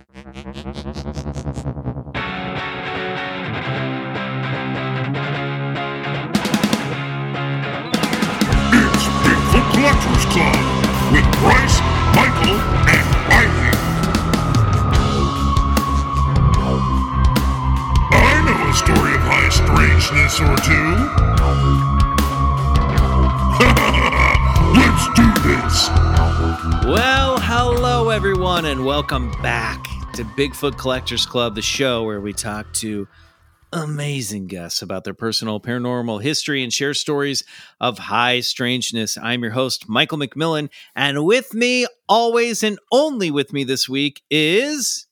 It's Bigfoot Collectors Club with Bryce, Michael, and Riley. I know a story of high strangeness or two. Let's do this. Well, hello everyone, and welcome back to Bigfoot Collectors Club, the show where we talk to amazing guests about their personal paranormal history and share stories of high strangeness. I'm your host, Michael McMillian, and with me, always and only with me this week, is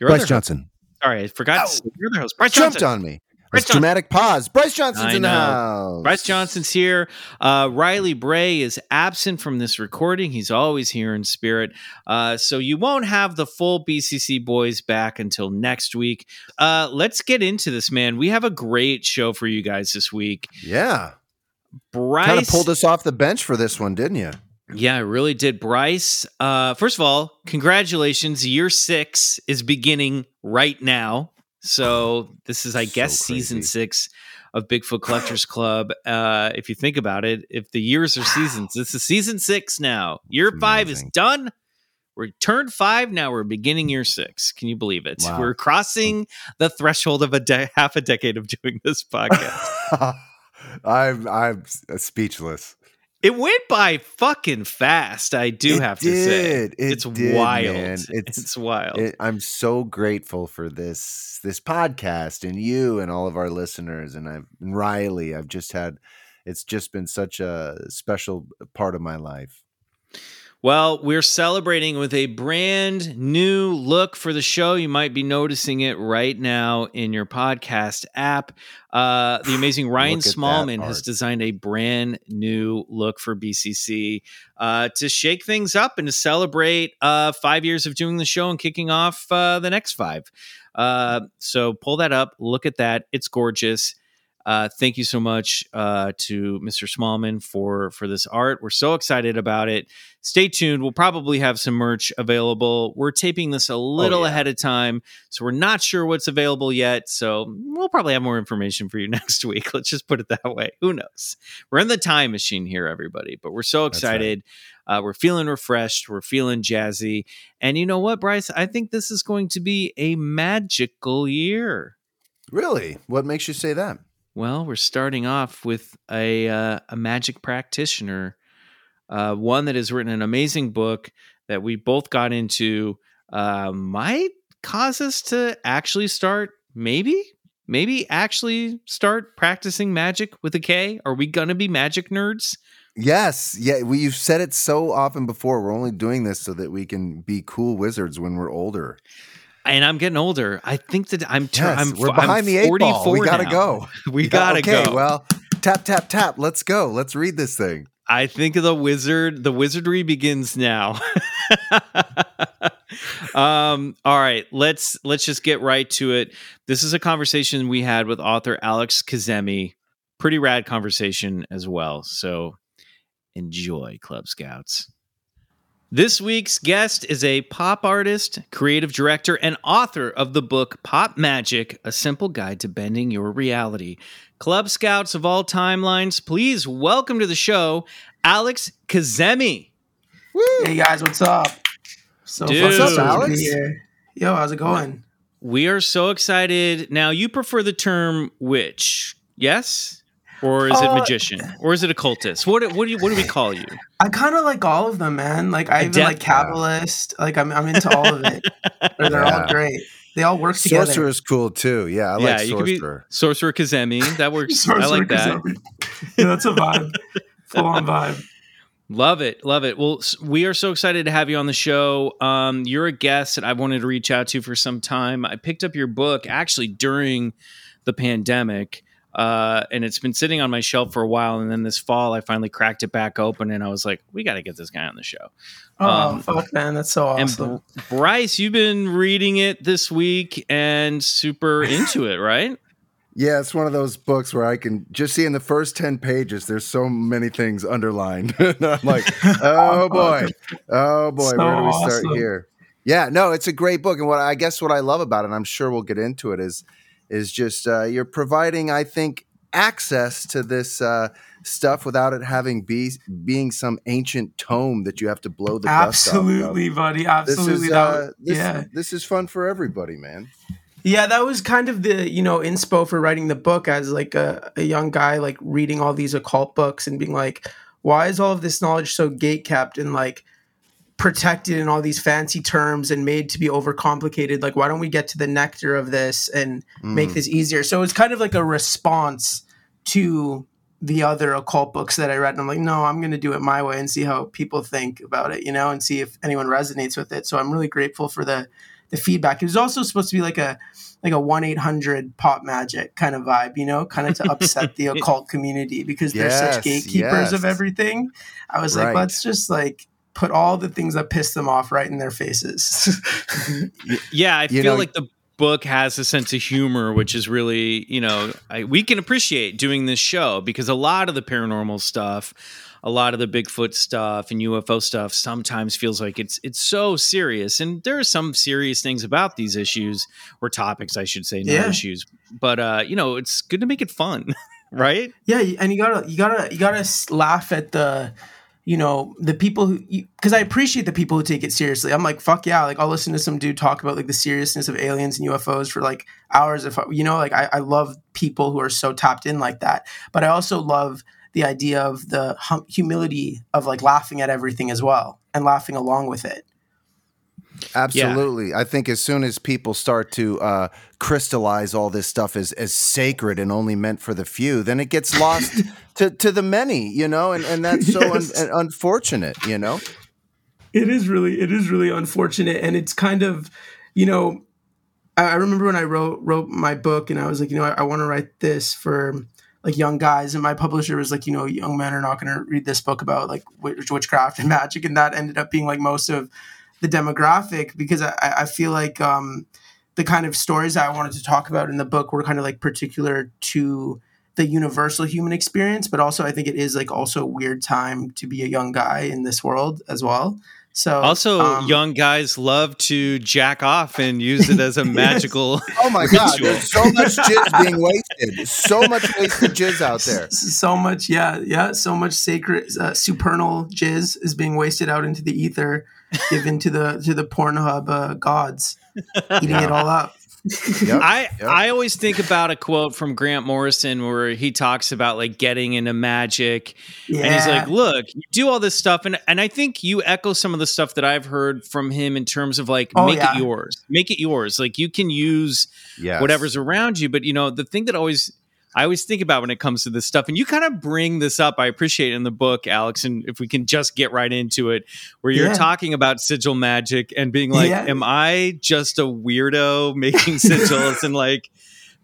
your Bryce other Johnson. Host. Sorry, I forgot to say your other host, Bryce Jumped Johnson. on me. Bryce dramatic pause. Bryce Johnson's in the house. Bryce Johnson's here. Uh, Riley Bray is absent from this recording. He's always here in spirit. Uh, so you won't have the full BCC boys back until next week. Uh, let's get into this, man. We have a great show for you guys this week. Yeah. Bryce Kind of pulled us off the bench for this one, didn't you? Yeah, I really did. Bryce, uh, first of all, congratulations. Year six is beginning right now. So this is, I So guess, season six of Bigfoot Collectors Club. Uh, if you think about it, if the years are seasons, this is season six now. Year It's five is done. We're turned five now. We're beginning year six. Can you believe it? Wow. We're crossing the threshold of a de- half a decade of doing this podcast. I'm I'm speechless. It went by fucking fast. I do It have to say. It it's did, wild. man. It's, It's- wild. It, I'm so grateful for this this podcast and you and all of our listeners and I've and Riley. I've just had it's just been such a special part of my life. Well, we're celebrating with a brand new look for the show. You might be noticing it right now in your podcast app. Uh, the amazing Ryan Look at that Smallman has designed a brand new look for BCC uh, to shake things up and to celebrate uh, five years of doing the show and kicking off uh, the next five. Uh, so pull that up, look at that. It's gorgeous. Uh, thank you so much uh, to Mr. Smallman for for this art. We're so excited about it. Stay tuned. We'll probably have some merch available. We're taping this a little yeah. ahead of time, so we're not sure what's available yet. So we'll probably have more information for you next week. Let's just put it that way. Who knows? We're in the time machine here, everybody. But we're so excited. Uh, we're feeling refreshed. We're feeling jazzy. And you know what, Bryce? I think this is going to be a magical year. Really? What makes you say that? Well, we're starting off with a uh, a magic practitioner, uh, one that has written an amazing book that we both got into. Uh, might cause us to actually start, maybe, maybe actually start practicing magic with a K. Are we gonna be magic nerds? Yes, yeah. We, you've said it so often before. We're only doing this so that we can be cool wizards when we're older. And I'm getting older. I think that I'm. Tur- Yes, I'm we're I'm behind the eight ball. 44 We gotta now. go. We gotta go. okay, go. Well, tap tap tap. Let's go. Let's read this thing. I think the wizard, the wizardry begins now. Um, all right, let's let's just get right to it. This is a conversation we had with author Alex Kazemi. Pretty rad conversation as well. So enjoy, Club Scouts. This week's guest is a pop artist, creative director, and author of the book Pop Magic A Simple Guide to Bending Your Reality. Club Scouts of all timelines, please welcome to the show Alex Kazemi. Hey guys, what's up? So Dude. fucking What's up, Alex? Yo, how's it going? We are so excited. Now, you prefer the term witch, yes? Or is it Uh, magician? Or is it occultist? What, what, do, you, what do we call you? I kind of like all of them, man. Like I even like Adept. Kabbalist. Like I'm, I'm into all of it. They're Yeah. all great. They all work together. Sorcerer is cool too. Yeah, I yeah, like you could be sorcerer. Sorcerer Kazemi. That works. I like that. Yeah, that's a vibe. Full on vibe. Love it, love it. Well, we are so excited to have you on the show. Um, you're a guest that I've wanted to reach out to for some time. I picked up your book actually during the pandemic, uh, and it's been sitting on my shelf for a while. And then this fall, I finally cracked it back open, and I was like, "We got to get this guy on the show." Oh Um, fuck, man, that's so awesome. And Br- Bryce, you've been reading it this week and super into it, right? Yeah, it's one of those books where I can just see in the first 10 pages, there's so many things underlined. I'm like, oh boy, oh boy, So where do we start awesome. here? Yeah, no, it's a great book. And what I guess what I love about it, and I'm sure we'll get into it, is is just uh, you're providing, I think, access to this uh, stuff without it having be being some ancient tome that you have to blow the dust off. Absolutely, buddy. This Absolutely. is that uh, this, yeah. this is fun for everybody, man. Yeah, that was kind of the, you know, inspo for writing the book as like a, a young guy, like reading all these occult books and being like, why is all of this knowledge so gate kept and like protected in all these fancy terms and made to be overcomplicated? Like, why don't we get to the nectar of this and make Mm. this easier? So it's kind of like a response to the other occult books that I read. And I'm like, no, I'm going to do it my way and see how people think about it, you know, and see if anyone resonates with it. So I'm really grateful for the, the feedback. It was also supposed to be like a, like a 1-800 pop magic kind of vibe, you know, kind of to upset the occult community because they're Yes, such gatekeepers of everything. I was Right. like, let's just like put all the things that piss them off right in their faces. Yeah, I You feel know- like the book has a sense of humor, which is really, you know, I, we can appreciate doing this show because a lot of the paranormal stuff, a lot of the Bigfoot stuff and UFO stuff sometimes feels like it's it's so serious. And there are some serious things about these issues or topics, I should say, not Yeah. issues. But uh, you know, it's good to make it fun, right? Yeah, and you gotta you gotta you gotta laugh at the you know the people who because I appreciate the people who take it seriously. I'm like fuck yeah, like I'll listen to some dude talk about like the seriousness of aliens and UFOs for like hours. If you know, like I, I love people who are so tapped in like that. But I also love the idea of the hum- humility of like laughing at everything as well and laughing along with it. Absolutely. I think as soon as people start to uh, crystallize all this stuff as, as sacred and only meant for the few, then it gets lost to, to the many, you know, and, and that's so Yes. un- unfortunate, you know? it is really it is really unfortunate and it's kind of you know i, I remember when i wrote wrote my book and i was like you know i, I want to write this for like young guys and my publisher was like you know young men are not going to read this book about like witchcraft and magic and that ended up being like most of the demographic because i, I I feel like um the kind of stories i wanted to talk about in the book were kind of like particular to the universal human experience but also i think it is like also a weird time to be a young guy in this world as well so Also, um, young guys love to jack off and use it as a magical. Oh my God. There's so much jizz being wasted. So much wasted jizz out there. so much yeah yeah so much sacred uh, supernal jizz is being wasted out into the ether given to the to the pornhub uh, gods eating it all up Yep. I Yep. I always think about a quote from Grant Morrison where he talks about like getting into magic, yeah and he's like, "Look, you do all this stuff," and and I think you echo some of the stuff that I've heard from him in terms of like Oh, make yeah. it yours, make it yours. Like you can use Yes. whatever's around you, but you know the thing that always I always think about when it comes to this stuff, and you kind of bring this up. I appreciate in the book, Alex, and if we can just get right into it, where you're Yeah. talking about sigil magic and being like, Yeah. "Am I just a weirdo making sigils and like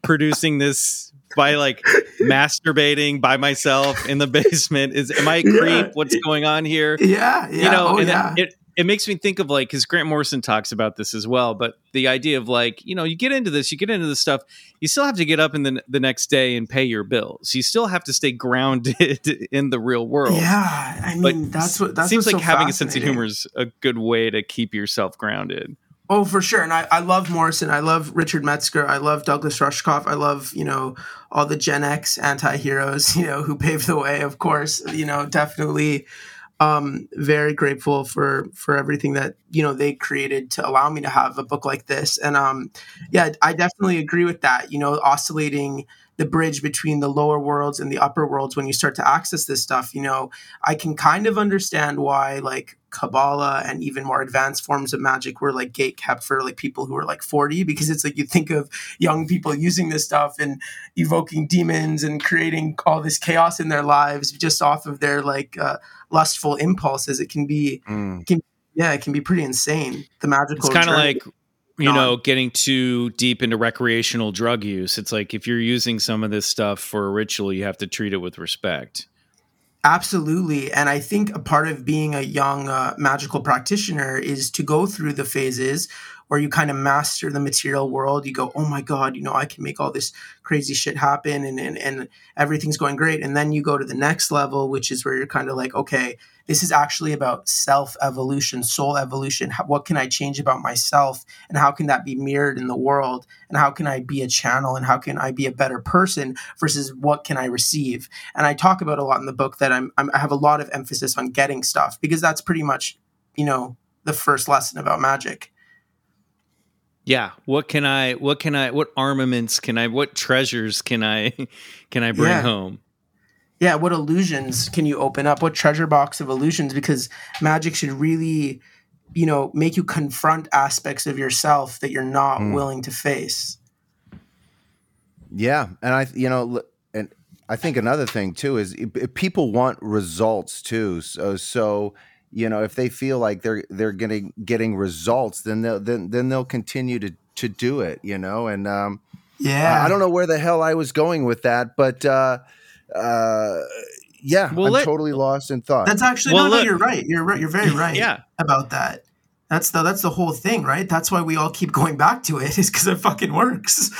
producing this by like masturbating by myself in the basement? Is am I a creep? Yeah. What's going on here?" yeah yeah you know, oh and yeah it, it makes me think of like because Grant Morrison talks about this as well, but the idea of like you know you get into this, you get into this stuff, you still have to get up in the the next day and pay your bills. You still have to stay grounded in the real world. Yeah, I mean But that's what that seems like having a sense of humor is a good way to keep yourself grounded. Oh, for sure. And I, I love Morrison. I love Richard Metzger. I love Douglas Rushkoff. I love, you know, all the Gen X anti heroes, you know, who paved the way, of course. You know, definitely um, very grateful for for everything that, you know, they created to allow me to have a book like this. And um, yeah, I definitely agree with that. You know, oscillating the bridge between the lower worlds and the upper worlds when you start to access this stuff you know i can kind of understand why like kabbalah and even more advanced forms of magic were like gate kept for like people who are like 40 because it's like you think of young people using this stuff and evoking demons and creating all this chaos in their lives just off of their like uh, lustful impulses it can be Mm. it can yeah it can be pretty insane the magical It's kind of like you know getting too deep into recreational drug use. It's like if you're using some of this stuff for a ritual, you have to treat it with respect. Absolutely. And I think a part of being a young uh, magical practitioner is to go through the phases where you kind of master the material world. You go, oh my God, you know, I can make all this crazy shit happen and, and, and everything's going great. And then you go to the next level, which is where you're kind of like, okay, this is actually about self evolution, soul evolution. How, what can I change about myself? And how can that be mirrored in the world? And how can I be a channel? And how can I be a better person versus what can I receive? And I talk about a lot in the book that I'm, I'm I have a lot of emphasis on getting stuff because that's pretty much, you know, the first lesson about magic. Yeah. What can I? What can I? What armaments can I? What treasures can I? Can I bring Yeah. home? Yeah, what illusions can you open up? What treasure box of illusions? Because magic should really, you know, make you confront aspects of yourself that you're not Mm. willing to face. Yeah, and I, you know, and I think another thing too is if, if people want results too. So, so you know, if they feel like they're they're getting getting results, then they'll then then they'll continue to to do it. You know, and um, Yeah. I don't know where the hell I was going with that, but uh, uh, yeah, Well, I'm let- totally lost in thought. That's actually Well, no, no. You're right. You're right. You're very right. Yeah. about that. That's the that's the whole thing, right? That's why we all keep going back to it, is because it fucking works.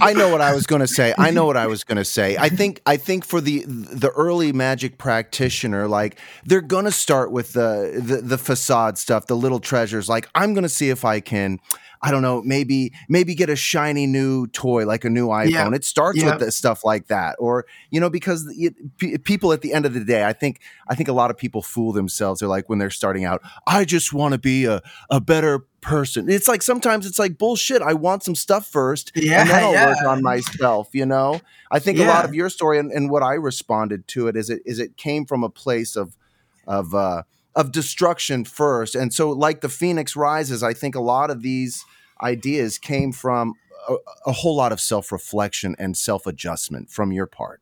I know what I was going to say. I know what I was going to say. I think I think for the the early magic practitioner, like they're going to start with the, the the facade stuff, the little treasures. Like I'm going to see if I can. I don't know, maybe maybe get a shiny new toy like a new iPhone. Yeah. It starts Yeah. with the stuff like that, or you know, because it, pe- people at the end of the day, I think I think a lot of people fool themselves. They're like when they're starting out, I just want to be a a better person. It's like sometimes it's like bullshit. I want some stuff first, Yeah, and then I'll work on myself. You know, I think a lot of your story and, and what I responded to it is it is it came from a place of of uh, of destruction first, and so like the phoenix rises. I think a lot of these ideas came from a, a whole lot of self reflection and self adjustment from your part.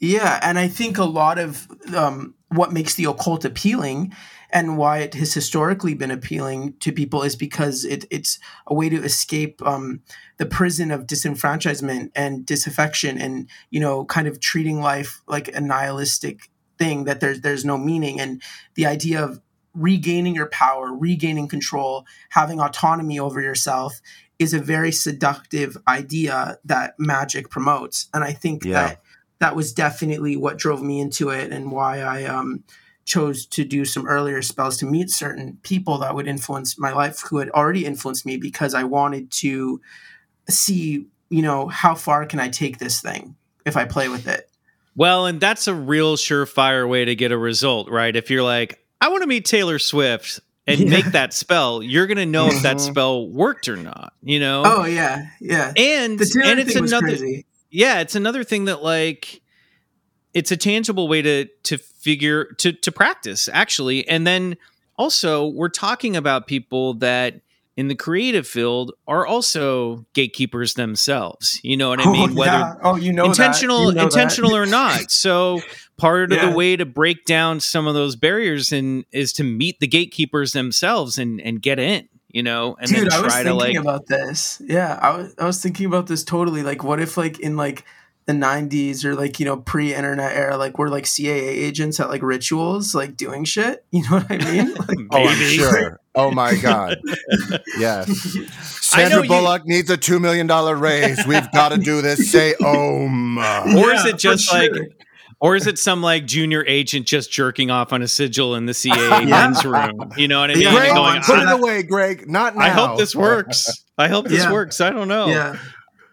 Yeah, and I think a lot of um, what makes the occult appealing and why it has historically been appealing to people is because it, it's a way to escape um, the prison of disenfranchisement and disaffection and you know kind of treating life like a nihilistic thing that there's there's no meaning and the idea of regaining your power regaining control having autonomy over yourself is a very seductive idea that magic promotes and i think Yeah. that that was definitely what drove me into it and why I um, chose to do some earlier spells to meet certain people that would influence my life who had already influenced me because I wanted to see, you know, how far can I take this thing if I play with it. Well, and that's a real surefire way to get a result, right? If you're like, I want to meet Taylor Swift and Yeah. make that spell, you're going to know if that Mhm. spell worked or not, you know? Oh yeah, yeah. and and it's another crazy. yeah it's another thing that like it's a tangible way to to figure to to practice actually and then also we're talking about people that in the creative field are also gatekeepers themselves you know what i Oh, mean whether yeah. oh, you know intentional You know intentional or not so part of Yeah. the way to break down some of those barriers and is to meet the gatekeepers themselves and and get in you know and Dude, then I was try to thinking like about this. Yeah, I was I was thinking about this totally. Like, what if like in like the 90s or like you know pre-internet era like we're like caa agents at like rituals like doing shit you know what i mean like, Oh, I'm sure. Oh my God. Yes. I know Sandra you- Bullock needs a two million dollar raise. We've got to do this. Say om. or is it just for like or is it some like junior agent just jerking off on a sigil in the CAA Yeah. men's room? You know what I mean? Greg, going, put it away, Greg. Not now. I hope this works. I hope this Yeah. works. I don't know. yeah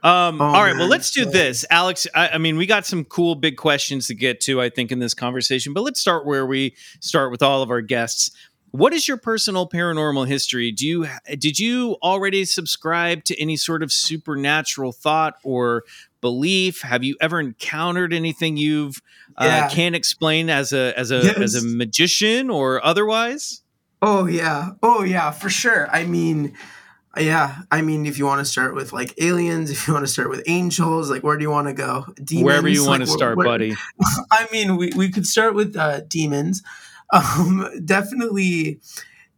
Um, Oh, all right. Well, let's do this, Alex. I, I mean, we got some cool big questions to get to, I think, in this conversation. But let's start where we start with all of our guests. What is your personal paranormal history? Do you did you already subscribe to any sort of supernatural thought or belief? Have you ever encountered anything you've uh, can't explain as a as a as a magician or otherwise? Oh yeah. Oh yeah, for sure. I mean, yeah. I mean, if you want to start with like aliens, if you want to start with angels, like where do you want to go? Demons, Wherever you want to start, where- buddy. I mean, we, we could start with uh, demons. Um, definitely,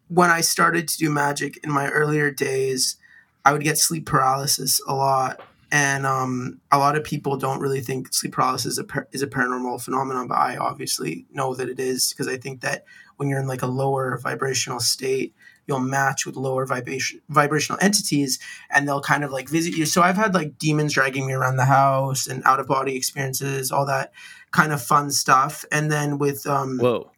when I started to do magic in my earlier days, I would get sleep paralysis a lot. And um, a lot of people don't really think sleep paralysis is a, par- is a paranormal phenomenon, but I obviously know that it is because I think that when you're in like a lower vibrational state, you'll match with lower vibration vibrational entities and they'll kind of like visit you. So I've had like demons dragging me around the house and out of body experiences, all that kind of fun stuff. And then with um Whoa.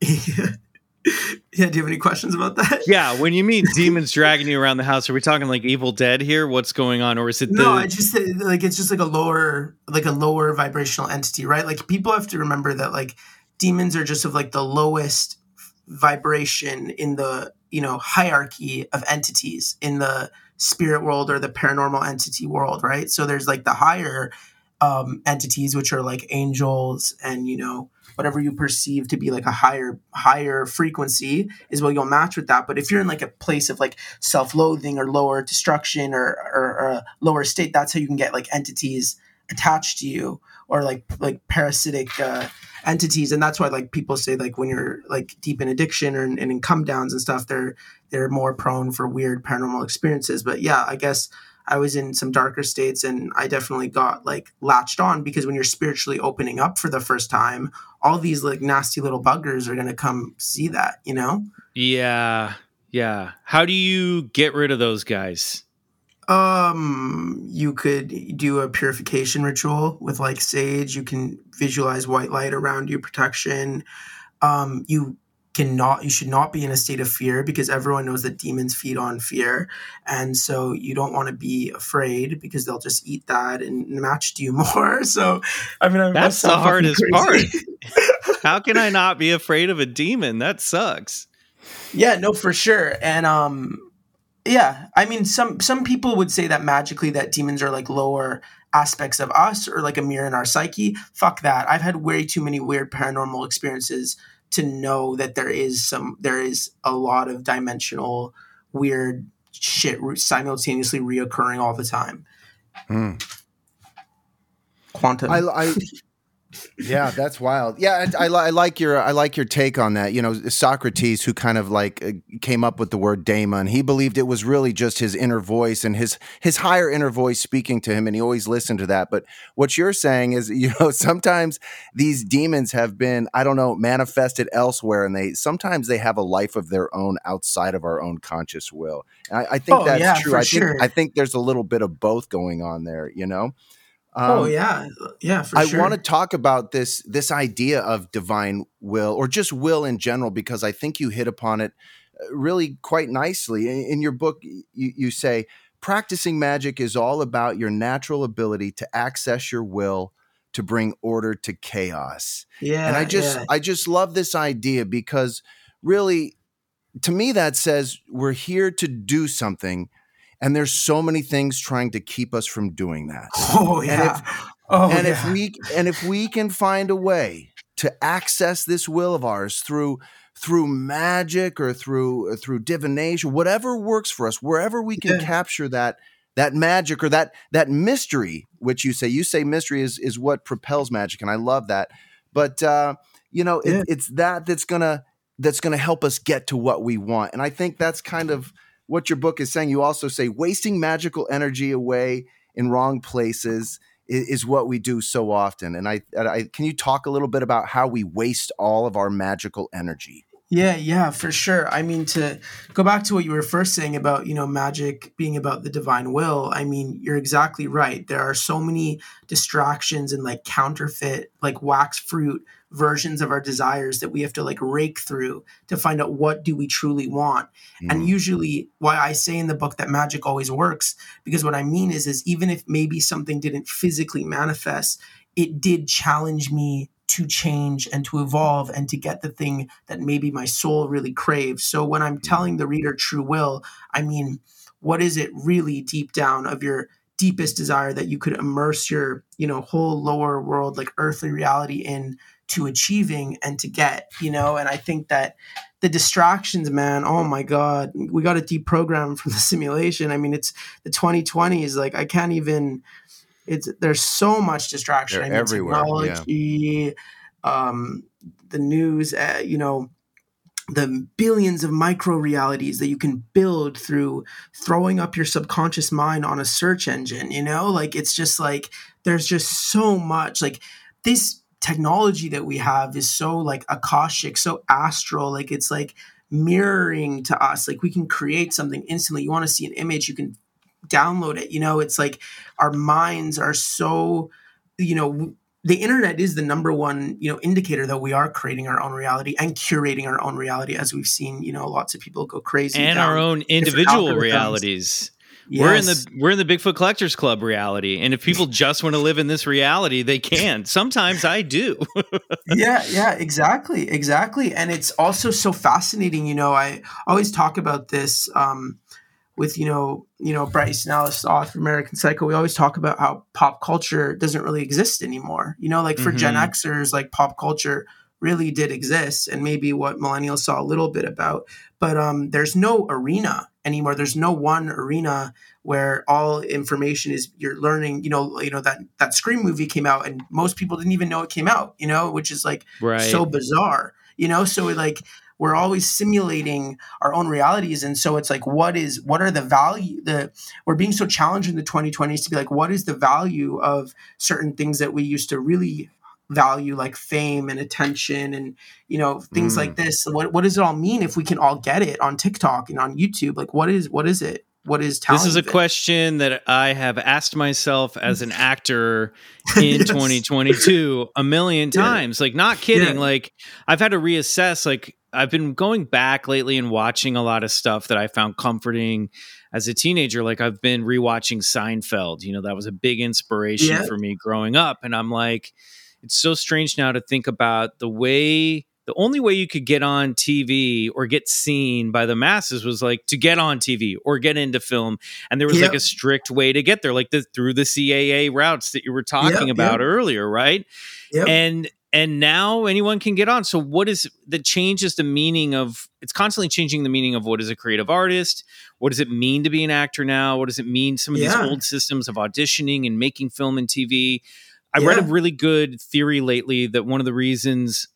yeah, do you have any questions about that? Yeah, when you mean demons dragging you around the house, are we talking like Evil Dead here? What's going on, or is it the? No, I just like it's just like a lower like a lower vibrational entity, right? Like people have to remember that like demons are just of like the lowest vibration in the you know hierarchy of entities in the spirit world or the paranormal entity world, right? So there's like the higher um, entities, which are like angels and you know whatever you perceive to be like a higher higher frequency is what you'll match with that. But if you're in like a place of like self-loathing or lower destruction or, or, or a lower state, that's how you can get like entities attached to you or like like parasitic uh, entities. And that's why like people say like when you're like deep in addiction or in, in come downs and stuff, they're they're more prone for weird paranormal experiences. But yeah, I guess I was in some darker states and I definitely got like latched on because when you're spiritually opening up for the first time, all these like nasty little buggers are gonna come see that, you know? Yeah, yeah. How do you get rid of those guys? Um, you could do a purification ritual with like sage. You can visualize white light around you, protection. Um, you cannot, you should not be in a state of fear because everyone knows that demons feed on fear, and so you don't want to be afraid because they'll just eat that and match to you more. So, I mean, I'm, That's the hardest part. How can I not be afraid of a demon? That sucks. Yeah, no, for sure. And um yeah, I mean some some people would say that magically that demons are like lower aspects of us or like a mirror in our psyche. Fuck that. I've had way too many weird paranormal experiences to know that there is some there is a lot of dimensional weird shit simultaneously reoccurring all the time. Hmm. Quantum. I, I yeah, that's wild. Yeah, I, I, li- I like your I like your take on that. You know, Socrates, who kind of like uh, came up with the word daemon, he believed it was really just his inner voice and his his higher inner voice speaking to him, and he always listened to that. But what you're saying is, you know, sometimes these demons have been I don't know manifested elsewhere, and they sometimes they have a life of their own outside of our own conscious will. And I, I think Oh, that's yeah, true. I think sure. I think there's a little bit of both going on there. You know. Oh Um, yeah. Yeah, for I sure. want to talk about this this idea of divine will or just will in general because I think you hit upon it uh, really quite nicely in, in your book. You, you say practicing magic is all about your natural ability to access your will to bring order to chaos. yeah. and I just yeah. I just love this idea because really to me that says we're here to do something and there's so many things trying to keep us from doing that Oh and yeah. oh and yeah. if we and if we can find a way to access this will of ours through through magic or through uh, through divination whatever works for us wherever we can Yeah. capture that that magic or that that mystery which you say you say mystery is is what propels magic and i love that but uh you know it, it's that that's gonna that's gonna help us get to what we want and i think that's kind of what your book is saying you also say wasting magical energy away in wrong places is, is what we do so often. And I, I can you talk a little bit about how we waste all of our magical energy? Yeah, yeah, for sure. I mean, to go back to what you were first saying about, you know, magic being about the divine will, I mean, you're exactly right. There are so many distractions and like counterfeit, like wax fruit versions of our desires that we have to like rake through to find out what do we truly want. Mm. And usually why I say in the book that magic always works because what I mean is is even if maybe something didn't physically manifest, it did challenge me to change and to evolve and to get the thing that maybe my soul really craves. So when I'm telling the reader true will, I mean, what is it really deep down of your deepest desire that you could immerse your, you know, whole lower world, like earthly reality in to achieving and to get, you know? And I think that the distractions, man, oh my God, we got to deprogram from the simulation. I mean, it's the 2020 is like, I can't even it's there's so much distraction. I mean, everywhere. Technology, yeah. um, the news, uh, you know, the billions of micro realities that you can build through throwing up your subconscious mind on a search engine. You know, like it's just like there's just so much like this technology that we have is so like akashic, so astral. Like it's like mirroring to us. Like we can create something instantly. You want to see an image, you can download it. You know, it's like our minds are so, you know, the internet is the number one, you know, indicator that we are creating our own reality and curating our own reality, as we've seen, you know, lots of people go crazy and our own individual realities. Yes. We're in the we're in the Bigfoot Collectors Club reality, and if people just want to live in this reality, they can. Sometimes I do. yeah, yeah, exactly, exactly, and it's also so fascinating. You know, I always talk about this. Um, with you know you know Bret Easton Ellis author of American Psycho, we always talk about how pop culture doesn't really exist anymore. You know, like for mm-hmm. Gen Xers, like pop culture really did exist, and maybe what millennials saw a little bit about. But um, there's no arena anymore. There's no one arena where all information is you're learning. You know, you know that that Scream movie came out, and most people didn't even know it came out. You know, which is like right. so bizarre. You know, so like we're always simulating our own realities and so it's like what is what are the value the we're being so challenged in the 2020s to be like what is the value of certain things that we used to really value like fame and attention and you know things mm. like this what what does it all mean if we can all get it on TikTok and on YouTube like what is what is it what is talent? This is a question that I have asked myself as an actor in yes. 2022 a million times. Yeah. Like, not kidding. Yeah. Like, I've had to reassess. Like, I've been going back lately and watching a lot of stuff that I found comforting as a teenager. Like, I've been rewatching Seinfeld. You know, that was a big inspiration yeah. for me growing up. And I'm like, it's so strange now to think about the way the only way you could get on TV or get seen by the masses was like to get on TV or get into film. And there was yep. like a strict way to get there, like the through the CAA routes that you were talking yep, about yep. earlier, right? And and now anyone can get on. So what is that changes the meaning of it's constantly changing the meaning of what is a creative artist? What does it mean to be an actor now? What does it mean some of yeah. these old systems of auditioning and making film and TV? I yeah. read a really good theory lately that one of the reasons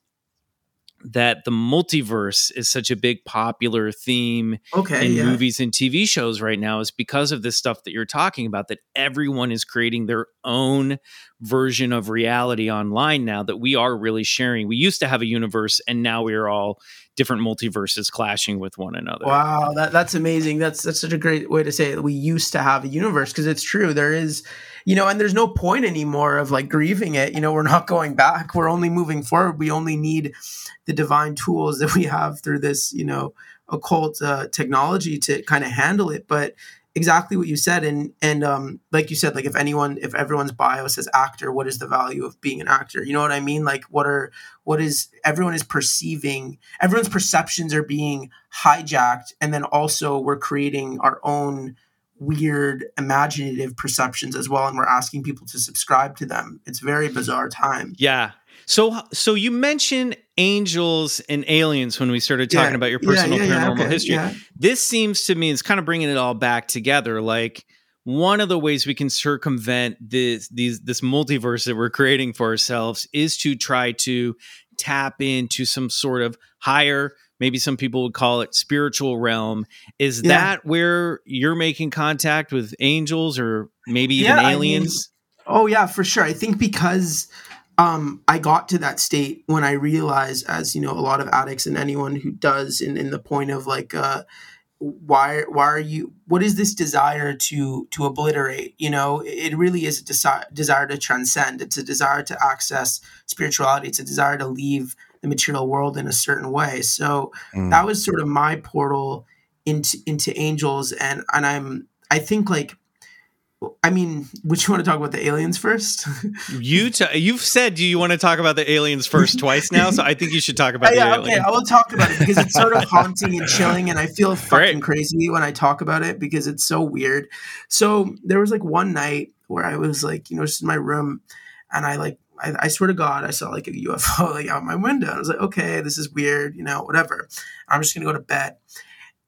that the multiverse is such a big popular theme okay, in yeah. movies and TV shows right now is because of this stuff that you're talking about that everyone is creating their own version of reality online now that we are really sharing. We used to have a universe and now we are all different multiverses clashing with one another. Wow, that, that's amazing. That's that's such a great way to say it. We used to have a universe because it's true. There is you know, and there's no point anymore of like grieving it. You know, we're not going back. We're only moving forward. We only need the divine tools that we have through this, you know, occult uh, technology to kind of handle it. But exactly what you said, and and um, like you said, like if anyone, if everyone's bio says actor, what is the value of being an actor? You know what I mean? Like what are what is everyone is perceiving? Everyone's perceptions are being hijacked, and then also we're creating our own weird imaginative perceptions as well and we're asking people to subscribe to them it's very bizarre time yeah so so you mentioned angels and aliens when we started talking yeah. about your personal yeah, yeah, paranormal okay. history this seems to me it's kind of bringing it all back together like one of the ways we can circumvent this these this multiverse that we're creating for ourselves is to try to tap into some sort of higher maybe some people would call it spiritual realm. Is yeah. that where you're making contact with angels or maybe even yeah, aliens? Oh yeah, for sure. I think because um, I got to that state when I realized, as you know, a lot of addicts and anyone who does, in, in the point of like, uh, why why are you? What is this desire to to obliterate? You know, it really is a desi- desire to transcend. It's a desire to access spirituality. It's a desire to leave the material world in a certain way. So Mm. that was sort of my portal into into angels, and and I'm I think like. I mean, would you want to talk about the aliens first? You t- you've said you want to talk about the aliens first twice now, so I think you should talk about the yeah, okay. I will talk about it because it's sort of haunting and chilling, and I feel fucking Great. crazy when I talk about it because it's so weird. So there was like one night where I was like, you know, just in my room, and I like, I, I swear to God, I saw like a UFO like out my window. I was like, okay, this is weird, you know, whatever. I'm just gonna go to bed.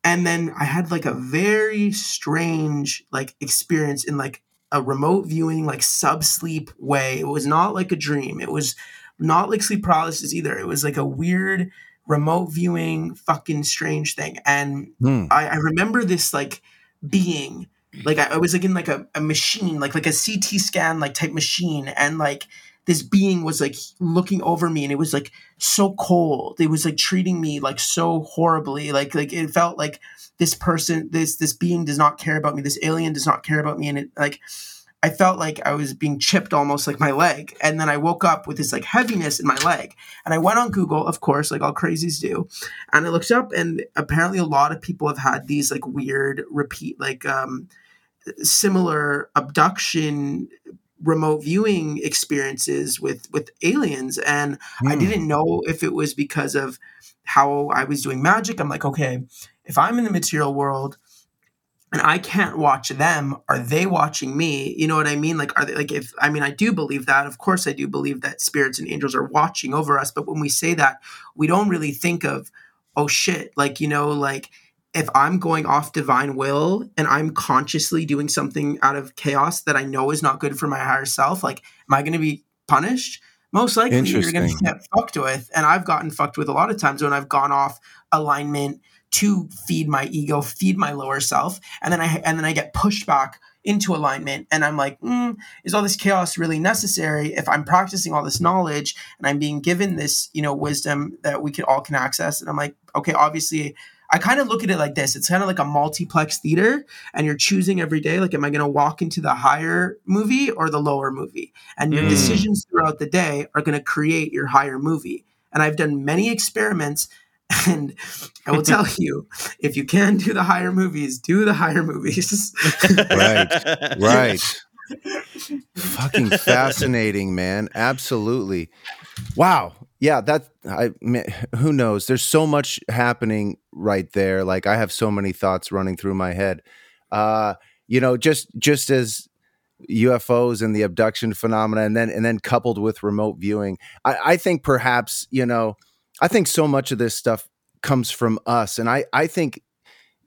And then I had like a very strange like experience in like a remote viewing, like sub sleep way. It was not like a dream. It was not like sleep paralysis either. It was like a weird remote viewing, fucking strange thing. And Hmm. I, I remember this like being like I, I was like in like a, a machine, like like a CT scan like type machine, and like this being was like looking over me and it was like so cold. It was like treating me like so horribly. Like like it felt like this person, this this being does not care about me. This alien does not care about me. And it like I felt like I was being chipped almost like my leg. And then I woke up with this like heaviness in my leg. And I went on Google, of course, like all crazies do. And I looked up and apparently a lot of people have had these like weird repeat like um similar abduction remote viewing experiences with with aliens and i Hmm. didn't know if it was because of how i was doing magic. I'm like okay if i'm in the material world and i can't watch them are they watching me? You know what i mean? Like are they like if i mean i do believe that. Of course i do believe that spirits and angels are watching over us but when we say that we don't really think of oh shit like you know like if I'm going off divine will and I'm consciously doing something out of chaos that I know is not good for my higher self, like, am I going to be punished? Most likely, you're going to get fucked with. And I've gotten fucked with a lot of times when I've gone off alignment to feed my ego, feed my lower self, and then I and then I get pushed back into alignment, and I'm like, mm, is all this chaos really necessary? If I'm practicing all this knowledge and I'm being given this, you know, wisdom that we can all can access, and I'm like, okay, obviously I kind of look at it like this. It's kind of like a multiplex theater, and you're choosing every day, like, am I going to walk into the higher movie or the lower movie? And your Mm. decisions throughout the day are going to create your higher movie. And I've done many experiments, and I will tell you, if you can do the higher movies, do the higher movies. Right, right. Fucking fascinating, man. Absolutely. Wow. Yeah, that I who knows? There's so much happening right there. Like I have so many thoughts running through my head. Uh, you know, just just as UFOs and the abduction phenomena, and then and then coupled with remote viewing, I, I think perhaps you know, I think so much of this stuff comes from us, and I I think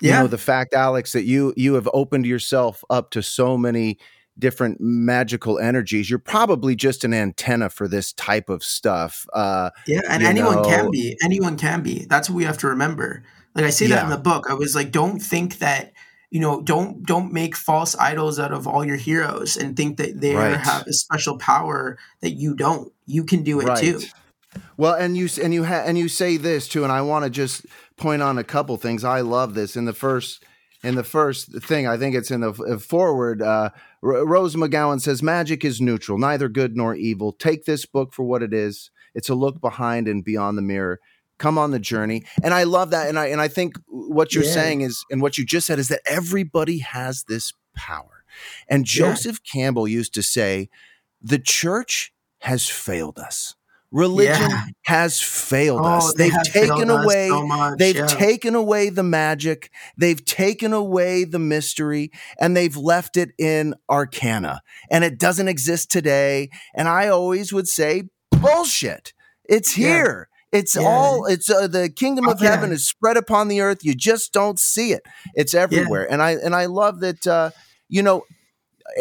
you Yeah. know the fact, Alex, that you you have opened yourself up to so many different magical energies. You're probably just an antenna for this type of stuff. Uh, Yeah, and anyone know- can be. Anyone can be. That's what we have to remember. Like I say that in the book. I was like, don't think that you know, don't don't make false idols out of all your heroes and think that they Right. have a special power that you don't. You can do it Right. too. Well, and you and you ha- and you say this too, and I want to just point on a couple things. I love this in the first in the first thing. I think it's in the foreword. Uh, R- Rose McGowan says, "Magic is neutral, neither good nor evil. Take this book for what it is. It's a look behind and beyond the mirror. Come on the journey." And I love that. And I and I think what you're Yeah. saying is, and what you just said is that everybody has this power. And Yeah. Joseph Campbell used to say, "The church has failed us." Religion Yeah. has failed Oh, us. they They've taken away so much, they've yeah. taken away the magic, they've taken away the mystery, and they've left it in arcana. And it doesn't exist today. And I always would say, bullshit. It's Yeah. here. It's Yeah. all it's uh, the kingdom Oh, of heaven is spread upon the earth. You just don't see it. It's everywhere. And I and I love that uh, you know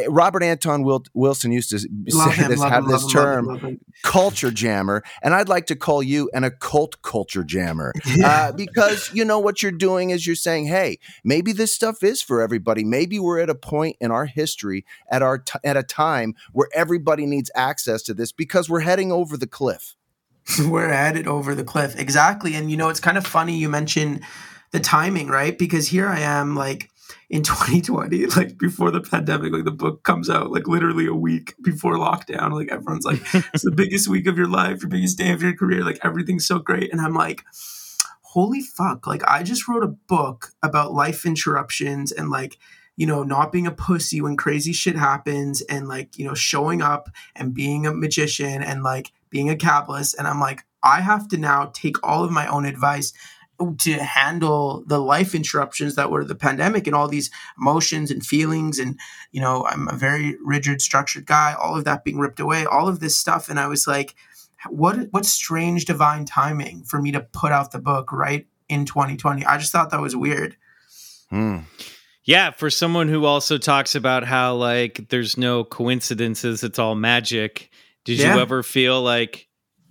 Robert Anton Wilson used to Love say him, this, have him, this love him, love him, term, him. culture jammer, and I'd like to call you an occult culture jammer uh, because you know what you're doing is you're saying, hey, maybe this stuff is for everybody. Maybe we're at a point in our history at our t- at a time where everybody needs access to this because we're heading over the cliff. we're headed over the cliff exactly and you know it's kind of funny you mention the timing right because here i am like in 2020 like before the pandemic like the book comes out like literally a week before lockdown like everyone's like it's the biggest week of your life your biggest day of your career like everything's so great and i'm like holy fuck like i just wrote a book about life interruptions and like you know not being a pussy when crazy shit happens and like you know showing up and being a magician and like being a capitalist and i'm like i have to now take all of my own advice to handle the life interruptions that were the pandemic and all these emotions and feelings and you know i'm a very rigid structured guy all of that being ripped away all of this stuff and i was like what what strange divine timing for me to put out the book right in 2020 i just thought that was weird Hmm. Yeah, for someone who also talks about how like there's no coincidences, it's all magic. Did Yeah. you ever feel like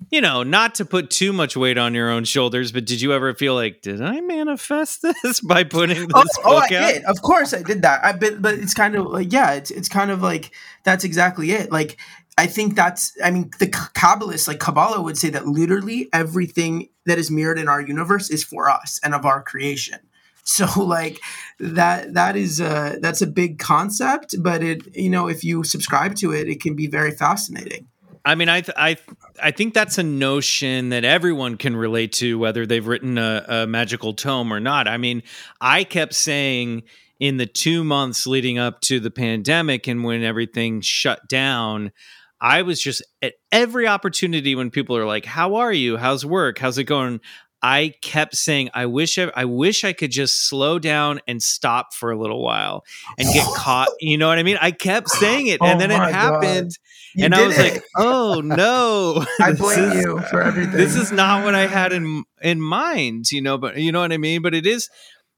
you know, not to put too much weight on your own shoulders, but did you ever feel like, did I manifest this by putting oh, this Oh, oh, I out? did. Of course, I did that. I but but it's kind of like yeah, it's it's kind of like that's exactly it. Like I think that's I mean the Kabbalists like Kabbalah would say that literally everything that is mirrored in our universe is for us and of our creation. So like that that is a that's a big concept, but it you know if you subscribe to it, it can be very fascinating. I mean, I I I think that's a notion that everyone can relate to, whether they've written a, a magical tome or not. I mean, I kept saying in the two months leading up to the pandemic and when everything shut down, I was just at every opportunity when people are like, "How are you? How's work? How's it going?" I kept saying, "I wish I, I wish I could just slow down and stop for a little while and get caught." You know what I mean? I kept saying it, and Oh then it happened and I was it. like, "Oh no, I blame is- you for everything. This is not what I had in in mind." You know, but you know what I mean. But it is.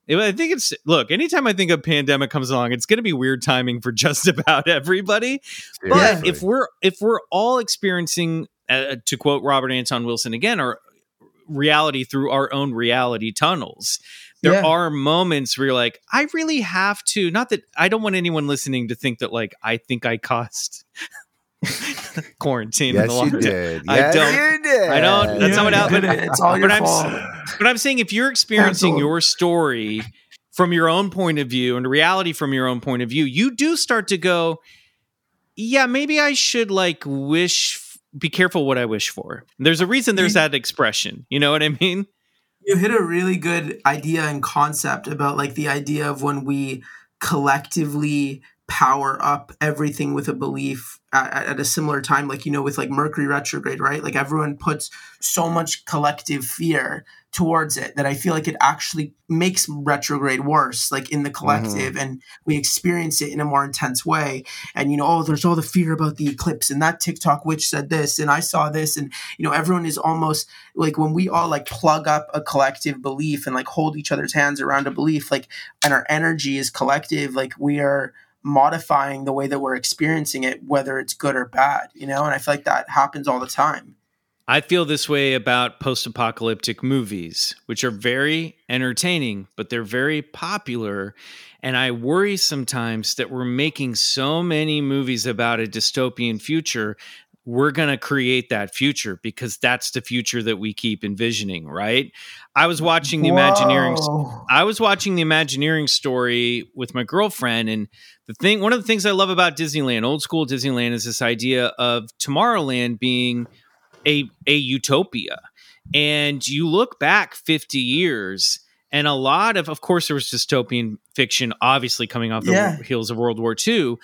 it- I think it's look. Anytime I think a pandemic comes along, it's going to be weird timing for just about everybody. But if we're if we're all experiencing, uh, to quote Robert Anton Wilson again, our reality through our own reality tunnels. There Yeah. are moments where you're like, I really have to. Not that I don't want anyone listening to think that like I think I cost quarantine. and Yes, the you lockdown. did. I Yes, don't- you did. I don't- that's Yeah, someone you else- did but- it. It's all your I'm, fault. but I'm saying if you're experiencing Cancelled. your story from your own point of view and reality from your own point of view, you do start to go, yeah, maybe I should like wish, be careful what I wish for. There's a reason there's mm-hmm. that expression. You know what I mean? you hit a really good idea and concept about like the idea of when we collectively power up everything with a belief at, at a similar time like you know with like mercury retrograde right like everyone puts so much collective fear towards it that i feel like it actually makes retrograde worse like in the collective mm-hmm. and we experience it in a more intense way. And you know oh there's all the fear about the eclipse and that tiktok witch said this and i saw this. And you know everyone is almost like when we all like plug up a collective belief and like hold each other's hands around a belief like and our energy is collective like we are modifying the way that we're experiencing it whether it's good or bad you know? And i feel like that happens all the time I feel this way about post apocalyptic movies, which are very entertaining, but they're very popular. And I worry sometimes that we're making so many movies about a dystopian future. We're going to create that future because that's the future that we keep envisioning, right? I was watching the Imagineering Whoa. I was watching the Imagineering story with my girlfriend, and the thing, one of the things I love about Disneyland, old school Disneyland, is this idea of Tomorrowland being a a utopia. And you look back 50 years, and a lot of, of course, there was dystopian fiction, obviously coming off the Yeah. heels of World War II.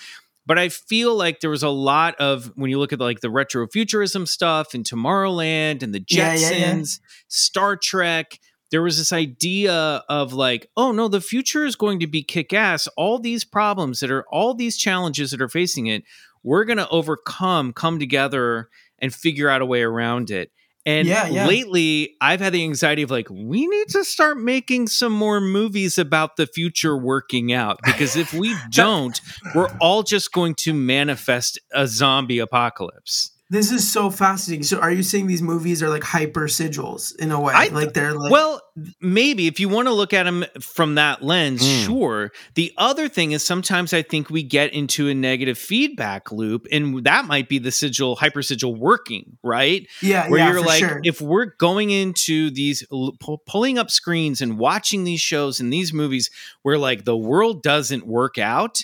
But I feel like there was a lot of when you look at like the retrofuturism stuff and Tomorrowland and the Jetsons, Yeah, yeah. Star Trek, there was this idea of like, oh no, the future is going to be kick ass. All these problems that are, all these challenges that are facing it, we're going to overcome, come together, and figure out a way around it. And Yeah, yeah. lately, I've had the anxiety of like, we need to start making some more movies about the future working out. Because if we don't, we're all just going to manifest a zombie apocalypse. This is so fascinating. So, are you saying these movies are like hyper sigils in a way? I- like they're like well, maybe if you want to look at them from that lens, Mm. sure. The other thing is sometimes I think we get into a negative feedback loop, and that might be the sigil, hypersigil working, right? yeah, Where yeah, you're like, sure. if we're going into these, pu- pulling up screens and watching these shows and these movies where like the world doesn't work out,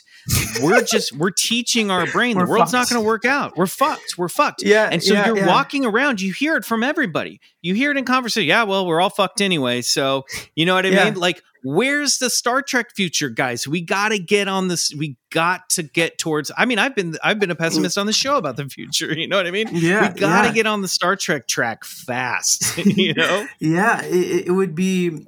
we're just, we're teaching our brain the world's not going to work out. We're fucked. We're fucked. Yeah, And so yeah, you're yeah. walking around, you hear it from everybody. You hear it in conversation. Yeah, well, we're all fucked anyway. So, you know what I Yeah. mean? Like, where's the Star Trek future, guys? We got to get on this. We got to get towards. I mean, I've been I've been a pessimist on the show about the future. You know what I mean? Yeah, we got to yeah. get on the Star Trek track fast. you know? Yeah, it, it would be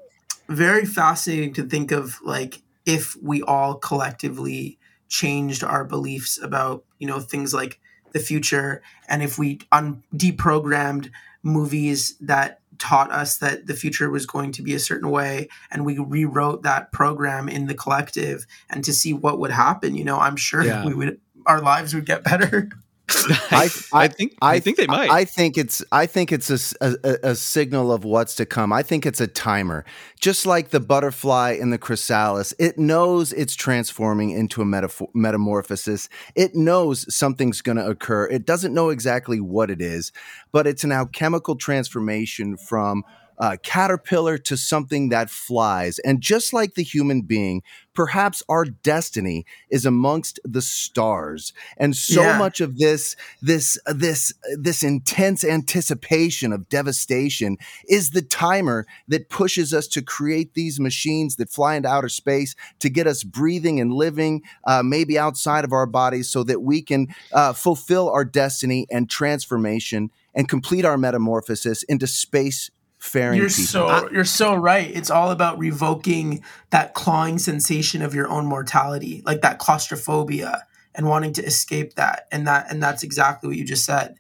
very fascinating to think of like if we all collectively changed our beliefs about you know things like the future, and if we un- deprogrammed movies that taught us that the future was going to be a certain way and we rewrote that program in the collective and to see what would happen you know i'm sure Yeah. we would our lives would get better I, I think I, think they might. I think it's I think it's a signal of what's to come. I think it's a timer, just like the butterfly in the chrysalis. It knows it's transforming into a metamorphosis. It knows something's going to occur. It doesn't know exactly what it is, but it's an alchemical transformation from. Uh, caterpillar to something that flies. And just like the human being, perhaps our destiny is amongst the stars. And so Yeah. much of this, this, this, this intense anticipation of devastation is the timer that pushes us to create these machines that fly into outer space to get us breathing and living, uh, maybe outside of our bodies, so that we can uh, fulfill our destiny and transformation and complete our metamorphosis into space faring You're people. so you're so right. It's all about revoking that clawing sensation of your own mortality, like that claustrophobia, and wanting to escape that. And that and that's exactly what you just said.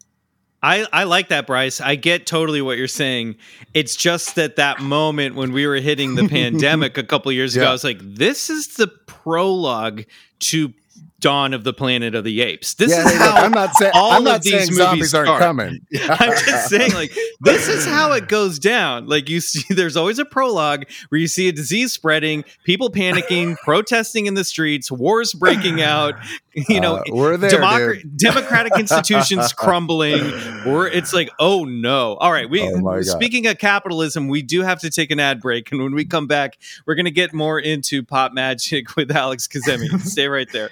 I, I like that, Bryce. I get totally what you're saying. It's just that that moment when we were hitting the pandemic a couple years ago, I was like, this is the prologue to Dawn of the Planet of the Apes. This yeah, is how I'm not saying all I'm of these movies zombies aren't coming. I'm just saying, like, this is how it goes down. Like, you see, there's always a prologue where you see a disease spreading, people panicking, protesting in the streets, wars breaking out, you know, Uh, we're there, democ- democratic institutions crumbling. Or it's like, oh no. All right. We, Oh, speaking of capitalism, we do have to take an ad break. And when we come back, we're going to get more into pop magic with Alex Kazemi. Stay right there.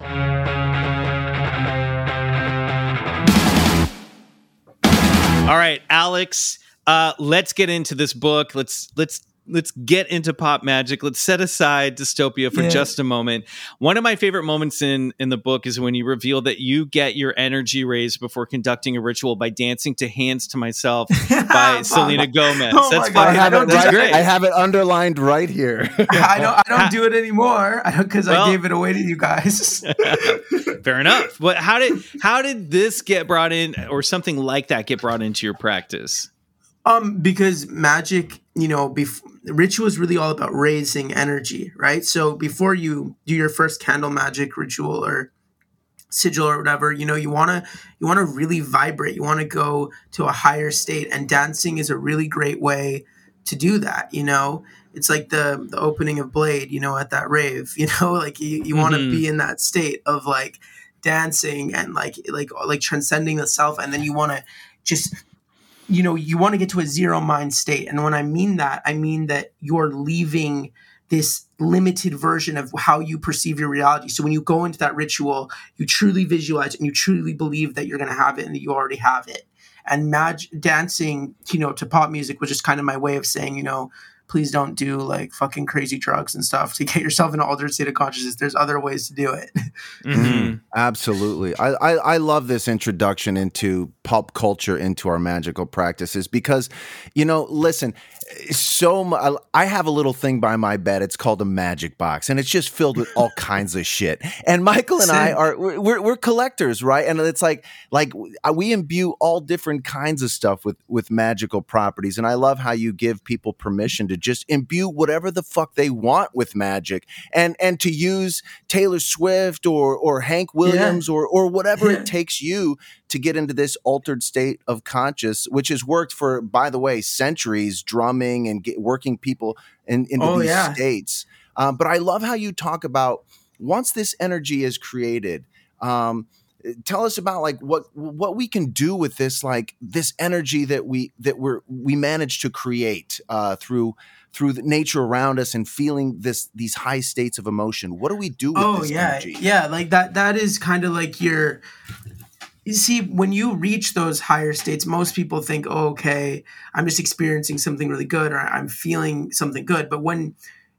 All right, Alex, uh, let's get into this book. Let's let's let's get into pop magic. Let's set aside dystopia for Yeah. just a moment. One of my favorite moments in in the book is when you reveal that you get your energy raised before conducting a ritual by dancing to "Hands to Myself" by Selena oh Gomez. Oh That's my God, I have, fucking- it right, great. I have it underlined right here. I don't. I don't do it anymore because Well- I gave it away to you guys. Fair enough. But how did how did this get brought in, or something like that, get brought into your practice? Um, because magic, you know, bef- ritual is really all about raising energy, right? So before you do your first candle magic ritual or sigil or whatever, you know, you wanna you wanna really vibrate. You wanna go to a higher state, and dancing is a really great way to do that. You know, it's like the the opening of Blade, you know, at that rave. You know, like you you want to Mhm. be in that state of like dancing and like like like transcending the self, and then you want to just you know you want to get to a zero mind state. And when i mean that i mean that you're leaving this limited version of how you perceive your reality. So when you go into that ritual you truly visualize and you truly believe that you're going to have it and that you already have it. And mag- dancing you know to pop music was just kind of my way of saying you know please don't do like fucking crazy drugs and stuff to get yourself in an altered state of consciousness there's other ways to do it Mhm. Absolutely. I, I, I love this introduction into pop culture, into our magical practices because, you know, listen, so I have a little thing by my bed. It's called a magic box and it's just filled with all kinds of shit. And Michael and I are, we're, we're- collectors, right? And it's like, like uh, we imbue all different kinds of stuff with, with magical properties. And I love how you give people permission to just imbue whatever the fuck they want with magic and, and to use Taylor Swift or, or Hank Williams or, or whatever Yeah. it takes you to get into this altered state of conscious, which has worked for, by the way, centuries, drumming and get, working people in, into Oh, these yeah. states. Um, but I love how you talk about once this energy is created. Um, tell us about like what what we can do with this like this energy that we that we're we manage to create uh, through through the nature around us and feeling this these high states of emotion. What do we do with oh this yeah energy? yeah like that that is kind of like your you see when you reach those higher states most people think oh, okay i'm just experiencing something really good or i'm feeling something good. But when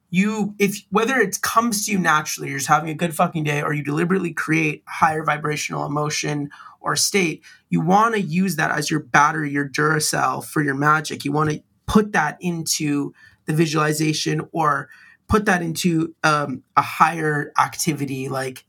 you if whether it comes to you naturally you're just having a good fucking day or you deliberately create higher vibrational emotion or state you want to use that as your battery your duracell for your magic. You want to put that into the visualization or put that into um, a higher activity like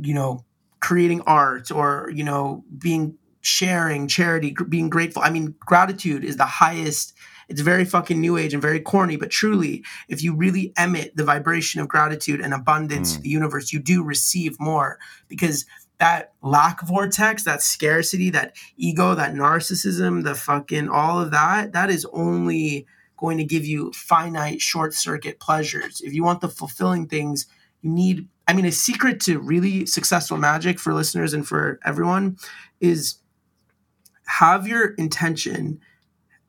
you know creating art or you know being sharing charity being grateful. I mean gratitude is the highest it's very fucking new age and very corny but truly if you really emit the vibration of gratitude and abundance to the universe you do receive more because that lack vortex that scarcity that ego that narcissism the fucking all of that that is only going to give you finite short circuit pleasures. If you want the fulfilling things you need i mean a secret to really successful magic for listeners and for everyone is have your intention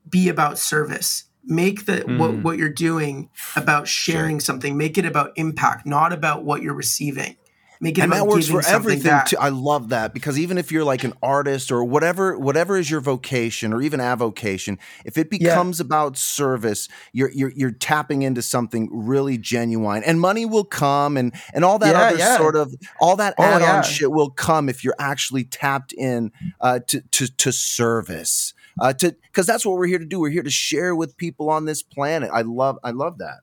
be about service. Make the what, Mm. what you're doing about sharing something. Make it about impact not about what you're receiving and that works for everything too. I love that because even if you're like an artist or whatever, whatever is your vocation or even avocation, if it becomes about service, you're you're you're tapping into something really genuine, and money will come, and and all that Yeah, other yeah. sort of all that Oh, add-on yeah. shit will come if you're actually tapped in uh, to to to service. Uh, to because that's what we're here to do. We're here to share with people on this planet. I love I love that.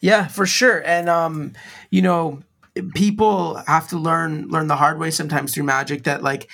Yeah, for sure. And um, you know, people have to learn learn the hard way sometimes through magic that like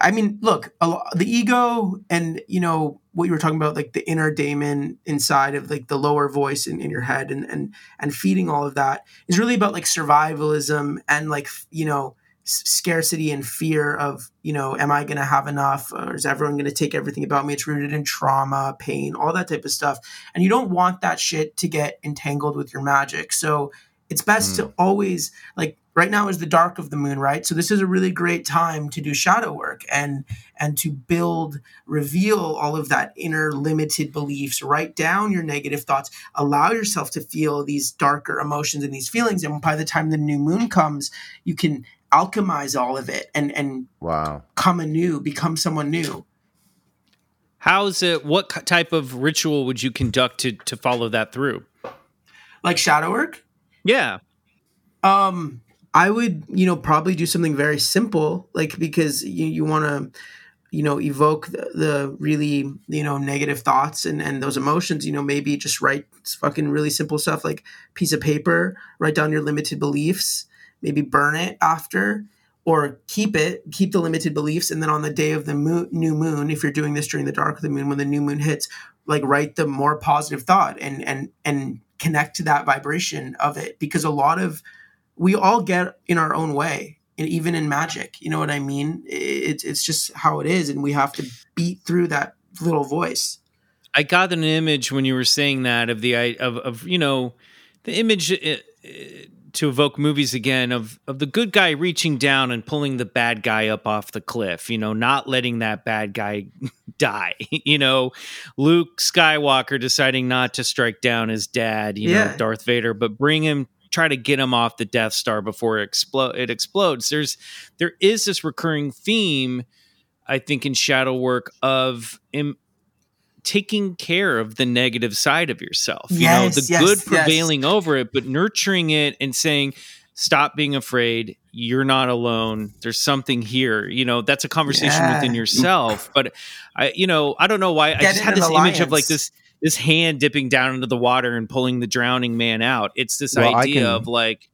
I mean, look, the ego and you know what you were talking about, like the inner daemon inside of like the lower voice in, in your head, and and and feeding all of that is really about like survivalism and like you know scarcity and fear of you know, am I going to have enough, or is everyone going to take everything about me? It's rooted in trauma, pain, all that type of stuff, and you don't want that shit to get entangled with your magic. So it's best to mm. always like right now is the dark of the moon right? So this is a really great time to do shadow work and and to build reveal all of that inner limited beliefs. Write down your negative thoughts. Allow yourself to feel these darker emotions and these feelings. And by the time the new moon comes you can alchemize all of it and and wow. come anew become someone new. How's it? What type of ritual would you conduct to to follow that through? like shadow work Yeah. Um, I would, you know, probably do something very simple, like because you, you want to, you know, evoke the, the really, you know, negative thoughts and and those emotions. You know, maybe just write fucking really simple stuff like piece of paper, write down your limited beliefs, maybe burn it after, or keep it, keep the limited beliefs, and then on the day of the moon, new moon, if you're doing this during the dark of the moon, when the new moon hits, like write the more positive thought and and and connect to that vibration of it because a lot of we all get in our own way and even in magic you know what i mean? It's it's just how it is and we have to beat through that little voice. I got an image when you were saying that of the of of you know the image uh, uh, to evoke movies again of of the good guy reaching down and pulling the bad guy up off the cliff. You know, not letting that bad guy die. You know, Luke Skywalker deciding not to strike down his dad. You know, Darth Vader, but bring him. Try to get him off the Death Star before it explode. It explodes. There's there is this recurring theme, I think, in shadow work of im- taking care of the negative side of yourself. you know, the yes, good yes. prevailing over it, but nurturing it and saying, stop being afraid. You're not alone. There's something here. You know, that's a conversation Yeah. within yourself. But I, you know, I don't know why I just had an this image of like this this hand dipping down into the water and pulling the drowning man out. It's this Well, idea can- of like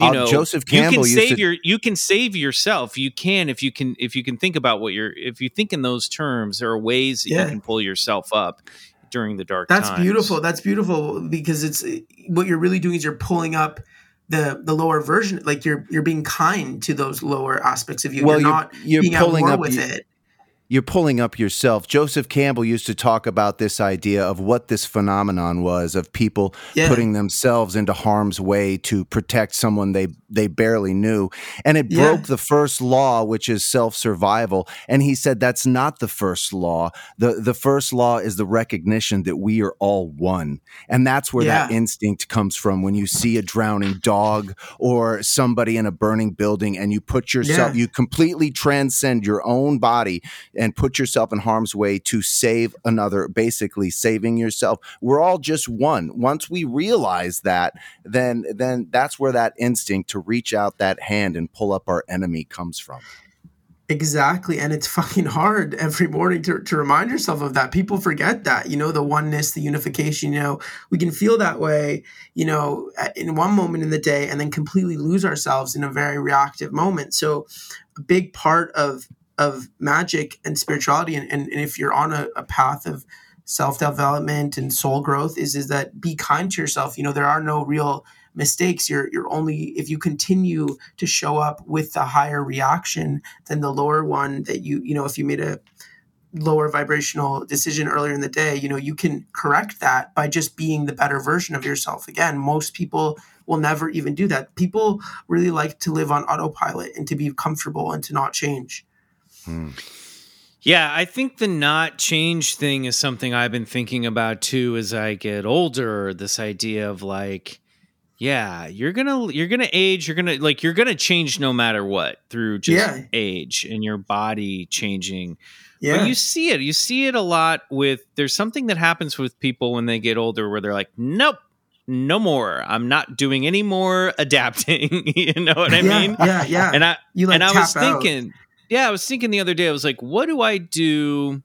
you Uh, know Joseph you can save to- your you can save yourself you can if you can if you can think about what you're if you think in those terms there are ways that Yeah. you can pull yourself up during the dark that's times. beautiful that's beautiful because it's what you're really doing is you're pulling up the the lower version like you're you're being kind to those lower aspects of you Well, you're you're- not you're being pulling at war up with y- it you're pulling up yourself. Joseph Campbell used to talk about this idea of what this phenomenon was of people Yeah. putting themselves into harm's way to protect someone they they barely knew. And it Yeah. broke the first law, which is self-survival. And he said that's not the first law. The the first law is the recognition that we are all one. And that's where that instinct comes from when you see a drowning dog or somebody in a burning building and you put yourself Yeah. you completely transcend your own body and put yourself in harm's way to save another, basically saving yourself. We're all just one. Once we realize that, then then that's where that instinct to reach out that hand and pull up our enemy comes from. Exactly. And it's fucking hard every morning to, to remind yourself of that. People forget that, you know, the oneness, the unification, you know, we can feel that way, you know, in one moment in the day and then completely lose ourselves in a very reactive moment. So a big part of of magic and spirituality and, and, and if you're on a, a path of self-development and soul growth is is that be kind to yourself. You know, there are no real mistakes you're you're only if you continue to show up with the higher reaction than the lower one that you you know if you made a lower vibrational decision earlier in the day you know you can correct that by just being the better version of yourself. Again most people will never even do that. People really like to live on autopilot and to be comfortable and to not change. Hmm. Yeah, I think the not change thing is something I've been thinking about too as I get older. This idea of like, yeah, you're gonna you're gonna age, you're gonna like you're gonna change no matter what through just Yeah. age and your body changing. Yeah. But you see it. You see it a lot with there's something that happens with people when they get older where they're like, nope. No more. I'm not doing any more adapting. you know what I Yeah, mean? yeah, yeah. And I You, like, and I was tap out. thinking, yeah, I was thinking the other day, I was like, what do I do?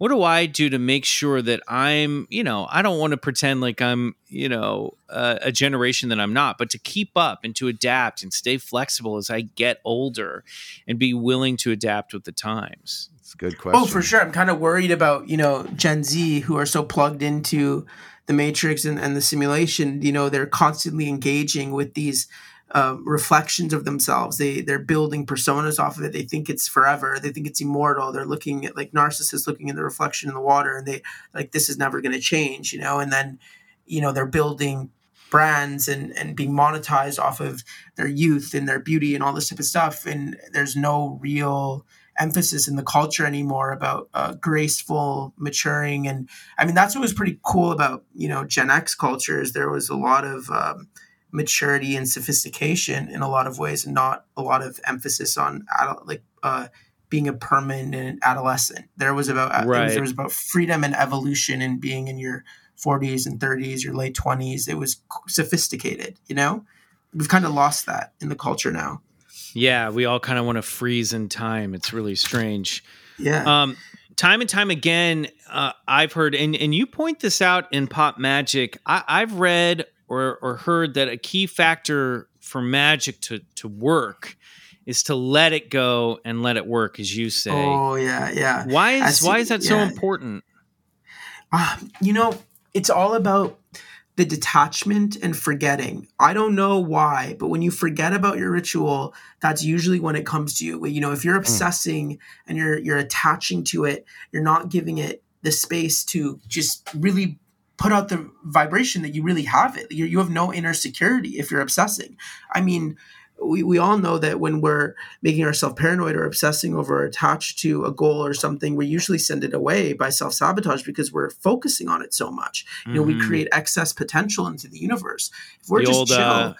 What do I do to make sure that I'm, you know, I don't want to pretend like I'm, you know, uh, a generation that I'm not, but to keep up and to adapt and stay flexible as I get older and be willing to adapt with the times. It's a good question. Oh, for sure. I'm kind of worried about, you know, Gen Z who are so plugged into the matrix and, and the simulation. You know, they're constantly engaging with these um, reflections of themselves. They they're building personas off of it. They think it's forever. They think it's immortal. They're looking at like narcissists looking in the reflection in the water, and they like this is never going to change. You know, and then you know they're building brands and and being monetized off of their youth and their beauty and all this type of stuff and there's no real emphasis in the culture anymore about uh, graceful maturing and i mean that's what was pretty cool about you know gen x culture is there was a lot of um, maturity and sophistication in a lot of ways and not a lot of emphasis on adult, like uh, being a permanent adolescent there was about uh, Right. there was about freedom and evolution and being in your 40s and 30s your late 20s it was sophisticated you know we've kind of lost that in the culture now Yeah, we all kind of want to freeze in time. It's really strange. Yeah. Um, time and time again, uh, I've heard, and, and you point this out in Pop Magic. I, I've read or, or heard that a key factor for magic to, to work is to let it go and let it work, as you say. oh yeah yeah why is see- why is that so important? Ah, you know, it's all about the detachment and forgetting. I don't know why, but when you forget about your ritual, that's usually when it comes to you. You know, if you're obsessing and you're you're attaching to it, you're not giving it the space to just really put out the vibration that you really have it. You, you have no inner security if you're obsessing. I mean, we, we all know that when we're making ourselves paranoid or obsessing over or attached to a goal or something, we usually send it away by self sabotage because we're focusing on it so much. You know, we Mhm. create excess potential into the universe. If we're the just old chill, uh,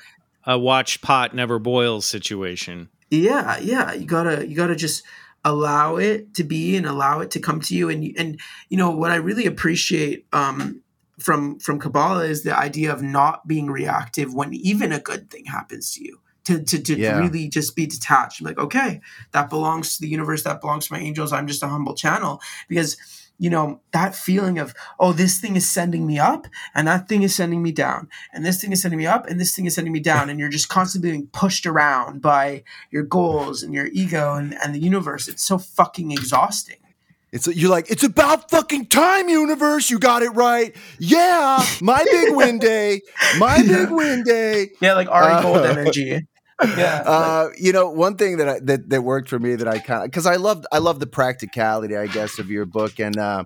uh, watch pot never boils situation. yeah yeah you gotta you gotta just allow it to be and allow it to come to you and you- and you know what i really appreciate um from from kabbalah is the idea of not being reactive when even a good thing happens to you. To to, to Yeah. really just be detached. I'm like okay that belongs to the universe that belongs to my angels i'm just a humble channel. Because you know that feeling of oh this thing is sending me up and that thing is sending me down and this thing is sending me up and this thing is sending me down and you're just constantly being pushed around by your goals and your ego and, and the universe. It's so fucking exhausting It's you're like it's about fucking time, universe. You got it right. Yeah, my big win day. My big win day. yeah like Ari Uh, Gold energy yeah Uh, you know, one thing that I, that that worked for me that I kind of because I loved I love the practicality, I guess, of your book. And uh,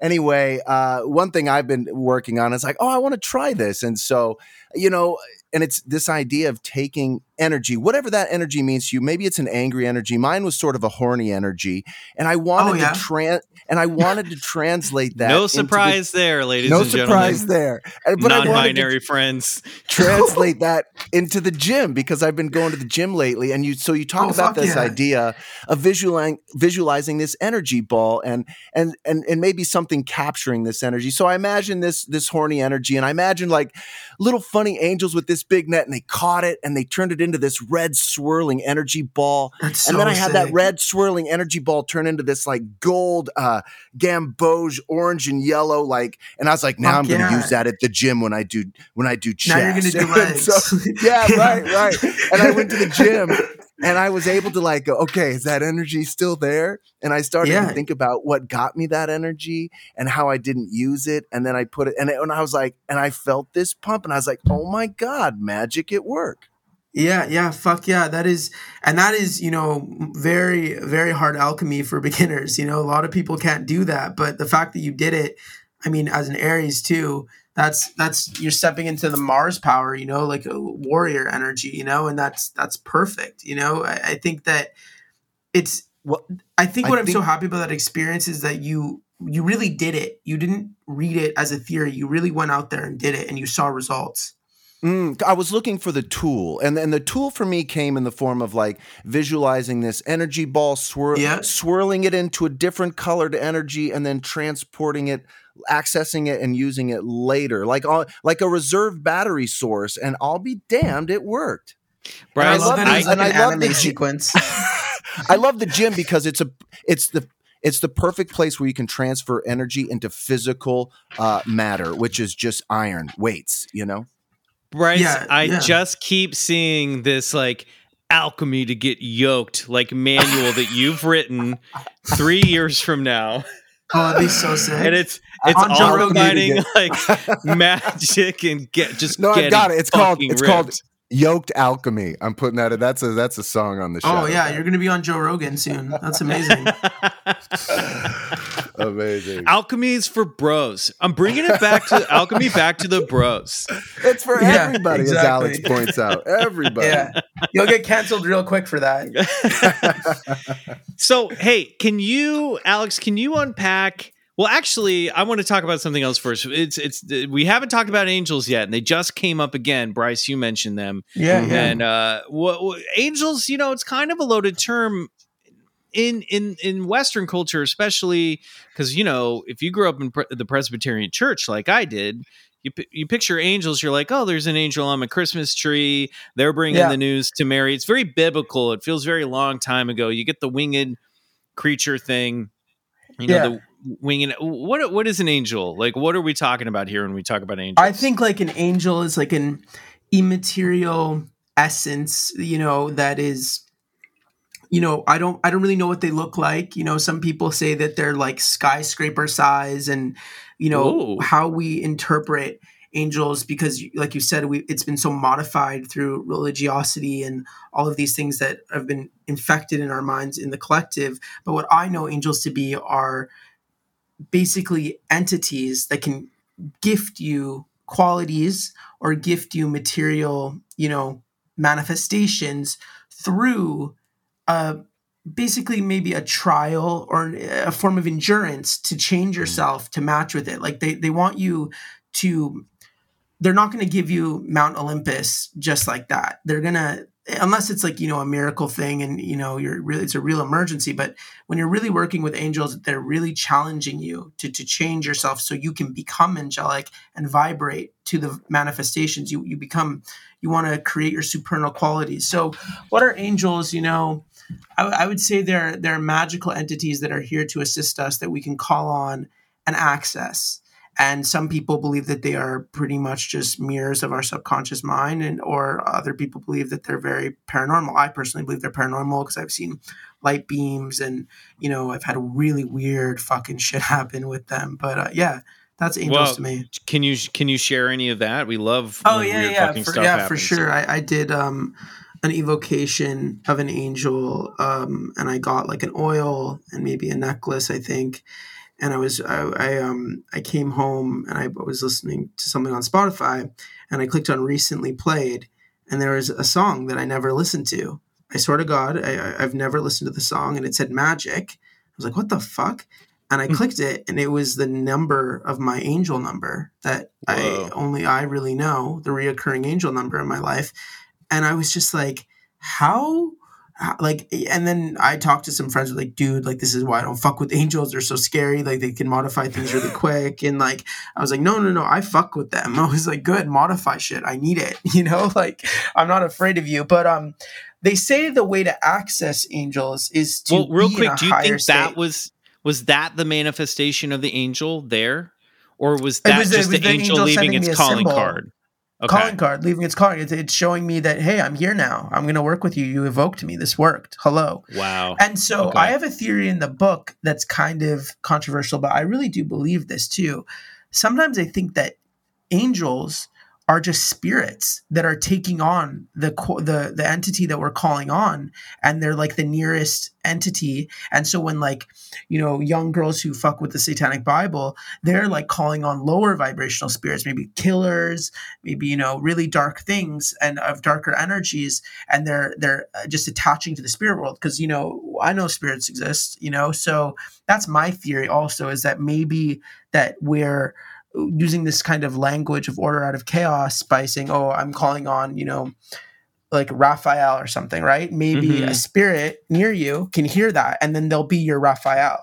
anyway, uh, one thing I've been working on is like, oh, I want to try this, and so you know, and it's this idea of taking energy, whatever that energy means to you. Maybe it's an angry energy. Mine was sort of a horny energy, and I wanted Oh, yeah? to trans and I wanted to translate that. no into the- surprise there, ladies no and gentlemen. No surprise there. And- But I wanted to Non-binary friends. translate that into the gym because I've been going to the gym lately. And you, so you talk Oh, about this yeah. idea of visualizing visualizing this energy ball and and and and maybe something capturing this energy. So I imagine this this horny energy, and I imagine like little funny angels with this big net, and they caught it and they turned it into this red swirling energy ball. That's and then so I had that red swirling energy ball turn into this like gold uh gamboge orange and yellow like and I was like now Fuck I'm going to use that at the gym when I do when I do chest. Now you're gonna do legs. so- yeah, right, right. And I went to the gym and I was able to like go, okay, is that energy still there? And I started Yeah. to think about what got me that energy and how I didn't use it. And then I put it and, it, and I was like, and I felt this pump and I was like, oh my God, magic at work. Yeah, yeah, fuck yeah. That is, and that is, you know, very, very hard alchemy for beginners. You know, a lot of people can't do that, but the fact that you did it, I mean, as an Aries too, that's that's you're stepping into the Mars power. You know, like a warrior energy. You know, and that's that's perfect. You know, I, I think that it's. What I think what I'm so happy about that experience is that you you really did it. You didn't read it as a theory. You really went out there and did it, and you saw results. Mm, I was looking for the tool, and and the tool for me came in the form of like visualizing this energy ball, swir- Yeah. swirling it into a different colored energy, and then transporting it, accessing it, and using it later, like uh, like a reserve battery source. And I'll be damned, it worked. I love I- and an I love the sequence. I love the gym because it's a it's the it's the perfect place where you can transfer energy into physical uh, matter, which is just iron weights. You know. Bryce, Yeah, I yeah. just keep seeing this like alchemy to get yoked like manual that you've written three years from now. Oh, that'd be so sick. And it's it's On Joe all Rogan, combining like magic and get just No, I got it. It's called fucking it's called. Yoked Alchemy. I'm putting that. That's a that's a song on the oh, show. Oh yeah, you're gonna be on Joe Rogan soon. That's amazing. Amazing. Alchemy's for bros. I'm bringing it back to alchemy back to the bros. It's for Yeah, everybody, exactly. as Alex points out. Everybody. Yeah, you'll get canceled real quick for that. So, hey, can you, Alex, can you unpack? Well, actually, I want to talk about something else first. It's it's we haven't talked about angels yet, and they just came up again. Bryce, you mentioned them. Yeah, yeah. And uh, what, what angels? You know, it's kind of a loaded term in in in Western culture, especially because you know, if you grew up in pre- the Presbyterian Church like I did. You, you picture angels, you're like, oh, there's an angel on a Christmas tree. They're bringing Yeah. the news to Mary. It's very biblical. It feels very long time ago. You get the winged creature thing, you know, Yeah. the winged. What what is an angel? Like, what are we talking about here when we talk about angels? I think like an angel is like an immaterial essence, you know, that is you know, I don't I don't really know what they look like. You know, some people say that they're like skyscraper size and you know, Ooh. how we interpret angels because like you said we it's been so modified through religiosity and all of these things that have been infected in our minds in the collective but what i know angels to be are basically entities that can gift you qualities or gift you material, you know, manifestations through uh basically maybe a trial or a form of endurance to change yourself to match with it. Like they they want you to they're not going to give you Mount Olympus just like that. They're going to unless it's like, you know, a miracle thing and you know, you're really it's a real emergency, but when you're really working with angels, they're really challenging you to to change yourself so you can become angelic and vibrate to the manifestations. You you become you want to create your supernal qualities. So, what are angels? You know, I, I would say they're they're magical entities that are here to assist us that we can call on and access. And some people believe that they are pretty much just mirrors of our subconscious mind, and or other people believe that they're very paranormal. I personally believe they're paranormal because I've seen light beams, and you know I've had really weird fucking shit happen with them. But uh, yeah, that's angels Well, to me. Can you can you share any of that? We love Oh yeah, yeah, for, yeah, for sure. I, I did um, an evocation of an angel, um, and I got like an oil and maybe a necklace, I think. And I was I, I um I came home and I was listening to something on Spotify, and I clicked on recently played, and there was a song that I never listened to. I swear to God, I, I've never listened to the song, and it said magic. I was like, what the fuck? And I clicked it, and it was the number of my angel number that I only I really know, the reoccurring angel number in my life. And I was just like, how? Like, and then I talked to some friends, like, dude, like, this is why I don't fuck with angels. They're so scary. Like, they can modify things really quick. And like, I was like, no, no, no, I fuck with them. I was like, good, modify shit. I need it. You know, like, I'm not afraid of you. But, um, they say the way to access angels is to Well, real quick, do you think that was was that the manifestation of the angel there, or was that was- just the angel angel leaving its calling symbol. card? Calling card, leaving its calling. It's, it's showing me that hey, I'm here now. I'm going to work with you. You evoked me. This worked. Hello. Wow. And so Okay. I have a theory in the book that's kind of controversial, but I really do believe this too. Sometimes I think that angels are just spirits that are taking on the the the entity that we're calling on and they're like the nearest entity. And so when like you know young girls who fuck with the satanic bible they're like calling on lower vibrational spirits maybe killers maybe you know really dark things and of darker energies and they're they're uh, just attaching to the spirit world. Because you know i know spirits exist you know? So that's my theory also is that maybe that we're using this kind of language of order out of chaos by saying oh i'm calling on you know like raphael or something right maybe Mhm. a spirit near you can hear that and then they'll be your raphael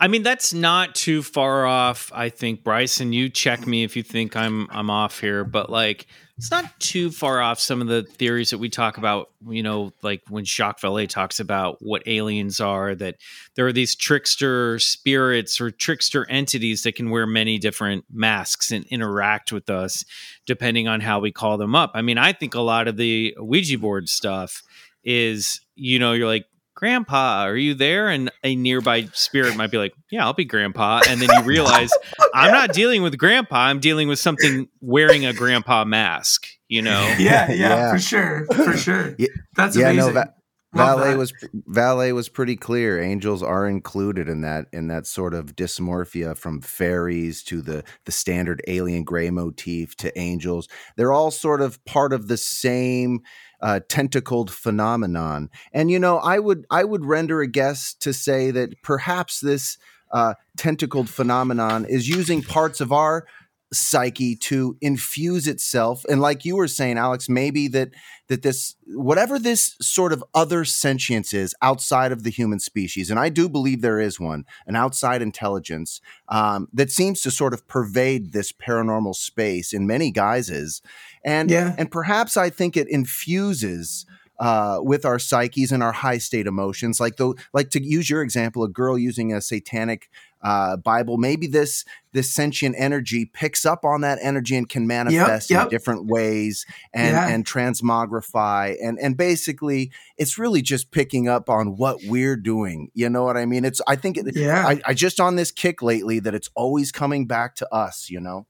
I mean, that's not too far off. I think Bryson, you check me if you think I'm I'm off here, but like it's not too far off some of the theories that we talk about. You know, like when Jacques Vallée talks about what aliens are, that there are these trickster spirits or trickster entities that can wear many different masks and interact with us, depending on how we call them up. I mean, I think a lot of the Ouija board stuff is, you know, you're like grandpa are you there and a nearby spirit might be like yeah i'll be grandpa and then you realize i'm not dealing with grandpa i'm dealing with something wearing a grandpa mask you know yeah yeah, Yeah. for sure for sure Yeah, that's yeah, amazing no, that Vallée that. was Vallée was pretty clear. Angels are included in that in that sort of dysmorphia from fairies to the the standard alien gray motif to angels. They're all sort of part of the same uh, tentacled phenomenon. And you know, I would I would render a guess to say that perhaps this uh, tentacled phenomenon is using parts of our psyche to infuse itself and like you were saying alex maybe that that this whatever this sort of other sentience is outside of the human species and i do believe there is one an outside intelligence um, that seems to sort of pervade this paranormal space in many guises and Yeah. and perhaps i think it infuses uh, with our psyches and our high state emotions, like the like to use your example, a girl using a satanic uh, Bible, maybe this this sentient energy picks up on that energy and can manifest yep. in different ways and Yeah. and transmogrify and and basically it's really just picking up on what we're doing. You know what I mean? It's I think it, Yeah. I, I just on this kick lately that it's always coming back to us. You know.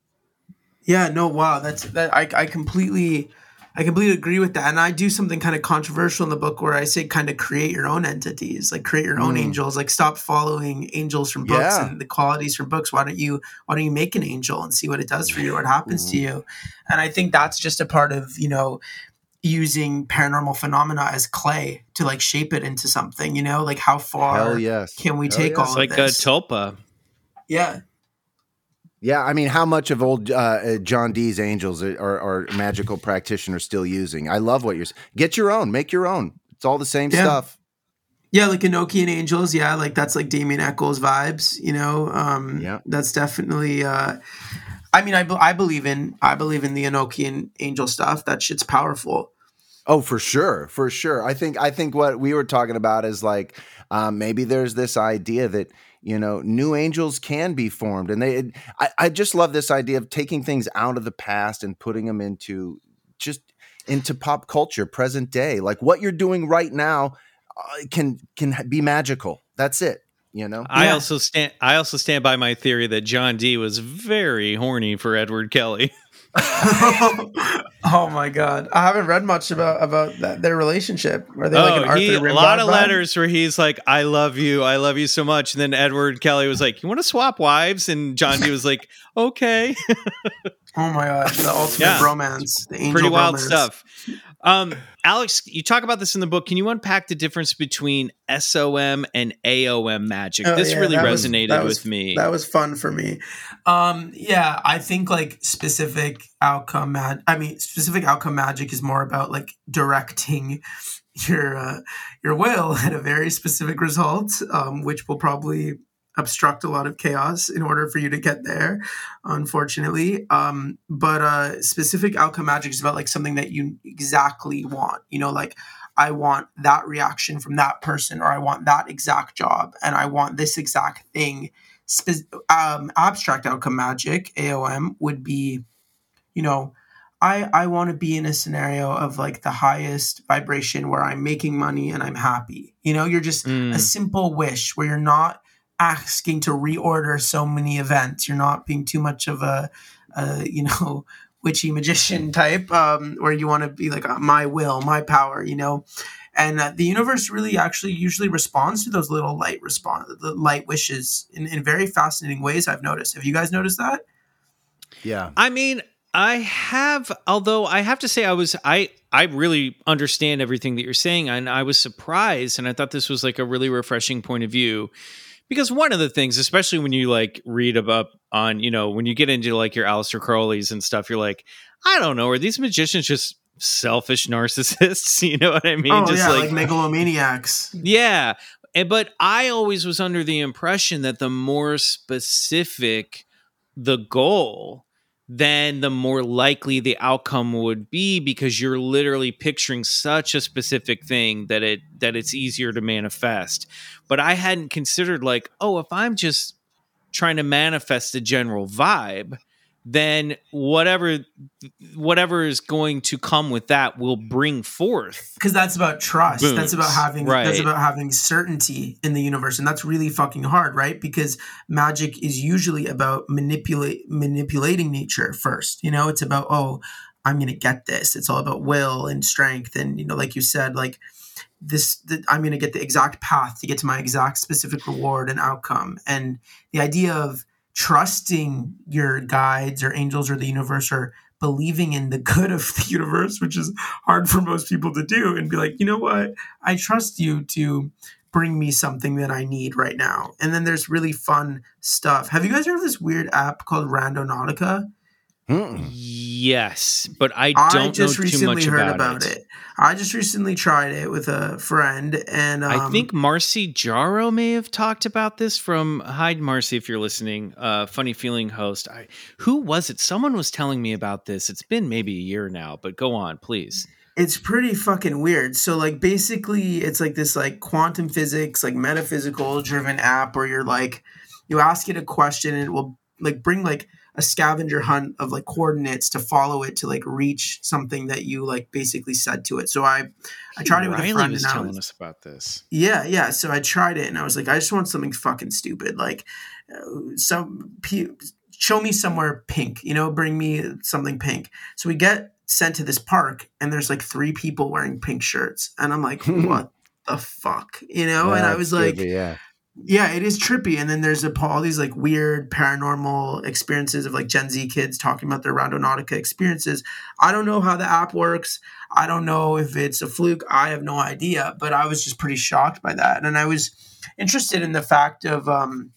Yeah, no, wow, that's that. I I completely, I completely agree with that, and I do something kind of controversial in the book where I say kind of create your own entities, like create your own Mm. angels, like stop following angels from books Yeah. and the qualities from books. Why don't you Why don't you make an angel and see what it does for you, what happens to you? And I think that's just a part of you know using paranormal phenomena as clay to like shape it into something. You know, like how far Hell yes. can we Hell take yes. all It's of like a this? tulpa. yeah. Yeah, I mean, how much of old uh, John Dee's angels are, are, magical practitioners still using? I love what you're. s- Get your own, make your own. It's all the same Yeah. stuff. Yeah, like Enochian Angels. Yeah, like that's like Damien Echols vibes. You know, um, Yeah. that's definitely. Uh, I mean, I, I believe in I believe in the Enochian Angel stuff. That shit's powerful. Oh, for sure, for sure. I think I think what we were talking about is like um, maybe there's this idea that you know new angels can be formed, and they. I, I just love this idea of taking things out of the past and putting them into just into pop culture, present day. Like what you're doing right now uh, can can be magical. That's it. You know. I Yeah. also stand. I also stand by my theory that John Dee was very horny for Edward Kelly. oh my god, I haven't read much about about that, their relationship. Are they like an oh, Arthur he, a lot of vibe? letters where he's like, "I love you, I love you so much," and then Edward Kelly was like, "You want to swap wives?" And John Dee was like, "Okay." Oh my god, the ultimate Yeah. romance, the angel Pretty wild bromance. stuff. Um, Alex, you talk about this in the book. Can you unpack the difference between SOM and AOM magic? Oh, this yeah, really that was- resonated was- with me. That was fun for me. Um, yeah, I think like specific outcome mag- I mean, specific outcome magic is more about like directing your uh, your will at a very specific result, um, which will probably obstruct a lot of chaos in order for you to get there unfortunately um but uh specific outcome magic is about like something that you exactly want you know like I want that reaction from that person, or I want that exact job, and I want this exact thing. Spe- um, abstract outcome magic (AOM) would be, you know, I I want to be in a scenario of like the highest vibration where I'm making money and I'm happy. You know, you're just Mm. a simple wish where you're not asking to reorder so many events. You're not being too much of a, a you know, witchy magician type, um, where you want to be like uh, my will, my power, you know. And uh, the universe really actually usually responds to those little light respond, the light wishes in, in very fascinating ways. I've noticed. Have you guys noticed that? Yeah. I mean, I have, although I have to say, I was, I, I really understand everything that you're saying, and I was surprised, and I thought this was like a really refreshing point of view, because one of the things, especially when you like read about on, you know, when you get into like your Aleister Crowley's and stuff, you're like, I don't know, are these magicians just selfish narcissists? You know what I mean? oh just yeah, like, megalomaniacs. yeah. And, but I always was under the impression that the more specific the goal, then the more likely the outcome would be because you're literally picturing such a specific thing that it that it's easier to manifest. But I hadn't considered like, oh, if I'm just trying to manifest a general vibe, then whatever whatever is going to come with that will bring forth because that's about trust. That's about having that's about having certainty in the universe and that's really fucking hard right? Because magic is usually about manipulate manipulating nature first you know? It's about oh i'm gonna get this. It's all about will and strength and you know like you said like this that I'm going to get the exact path to get to my exact specific reward and outcome. And the idea of trusting your guides or angels or the universe or believing in the good of the universe, which is hard for most people to do, and be like, you know what, I trust you to bring me something that I need right now. And then there's really fun stuff. Have you guys heard of this weird app called Randonautica? Yes, but I I don't just know too recently much heard about, about it. it. I just recently tried it with a friend, and um, I think Marcy Jaro may have talked about this from Hide Marcy if you're listening. Uh, funny feeling host. I, who was it? Someone was telling me about this. It's been maybe a year now, but go on, please. it's pretty fucking weird. So like basically it's like this like quantum physics, like metaphysical driven app where you're like you ask it a question and it will like bring like a scavenger hunt of like coordinates to follow it to like reach something that you like basically said to it. So I I tried it with Riley a friend was and I telling was, us about this. yeah, yeah. So I tried it and I was like, I just want something fucking stupid. Like, uh, some p- show me somewhere pink. You know, bring me something pink. So we get sent to this park and there's like three people wearing pink shirts, and I'm like, what the fuck? You know? and I was like, trippy, yeah. Yeah, it is trippy. And then there's a, all these like weird paranormal experiences of like Gen Z kids talking about their Randonautica experiences. I don't know how the app works. I don't know if it's a fluke. I have no idea. But I was just pretty shocked by that. And I was interested in the fact of, um,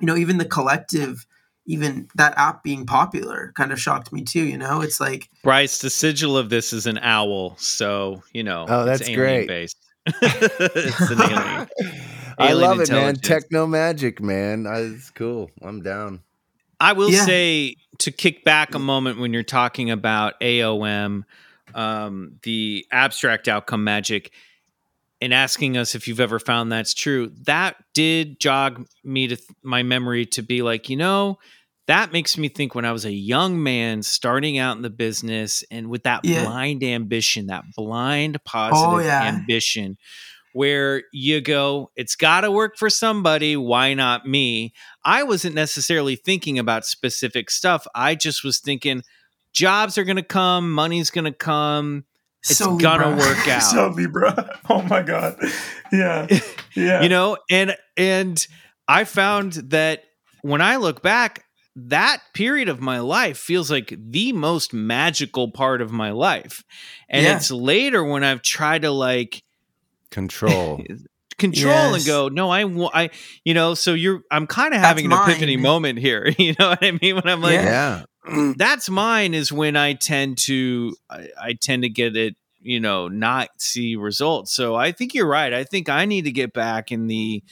you know, even the collective, even that app being popular kind of shocked me too. You know, it's like, Bryce, the sigil of this is an owl, so you know. Oh, it's that's alien great. Based. it's an alien. I love it, man. Techno magic, man. Uh, It's cool. I'm down. I will Yeah. say to kick back a moment when you're talking about AOM, um, the abstract outcome magic, and asking us if you've ever found that's true. That did jog me to th- my memory to be like, you know, that makes me think when I was a young man starting out in the business and with that Yeah. blind ambition, that blind positive yeah. ambition where you go, it's got to work for somebody. Why not me? I wasn't necessarily thinking about specific stuff. I just was thinking jobs are going to come, money's going to come. It's so gonna Libra. work out. so Libra. Oh my God. Yeah. Yeah. you know and and i found that when i look back that period of my life feels like the most magical part of my life and Yeah. it's later when i've tried to like Control. control and go no i i you know so you're i'm kind of having an That's epiphany mine. moment here you know what i mean when i'm like yeah. that's mine is when I tend to I, I tend to get it, you know, not see results. So I think you're right. I think I need to get back in the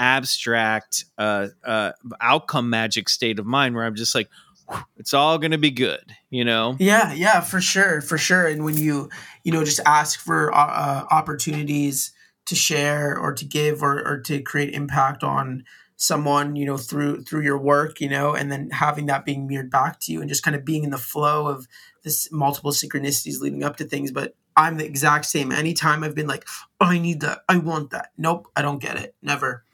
abstract uh uh outcome magic state of mind where I'm just like "Whew, it's all going to be good, you know. Yeah, yeah, for sure, for sure. And when you, you know, just ask for uh, uh, opportunities to share or to give or, or to create impact on someone, you know, through through your work, you know, and then having that being mirrored back to you and just kind of being in the flow of this multiple synchronicities leading up to things. But I'm the exact same. Anytime I've been like, oh, I need that, I want that. Nope, I don't get it. Never.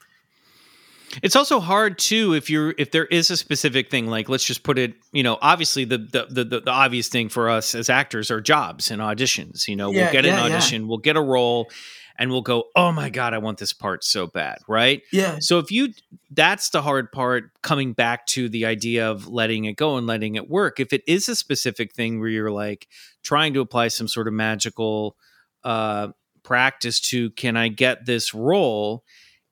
It's also hard too if you're if there is a specific thing like let's just put it you know obviously the the the, the, the obvious thing for us as actors are jobs and auditions you know Yeah, we'll get yeah, an yeah. audition we'll get a role and we'll go oh my god I want this part so bad right Yeah. so if you that's the hard part coming back to the idea of letting it go and letting it work if it is a specific thing where you're like trying to apply some sort of magical uh practice to can I get this role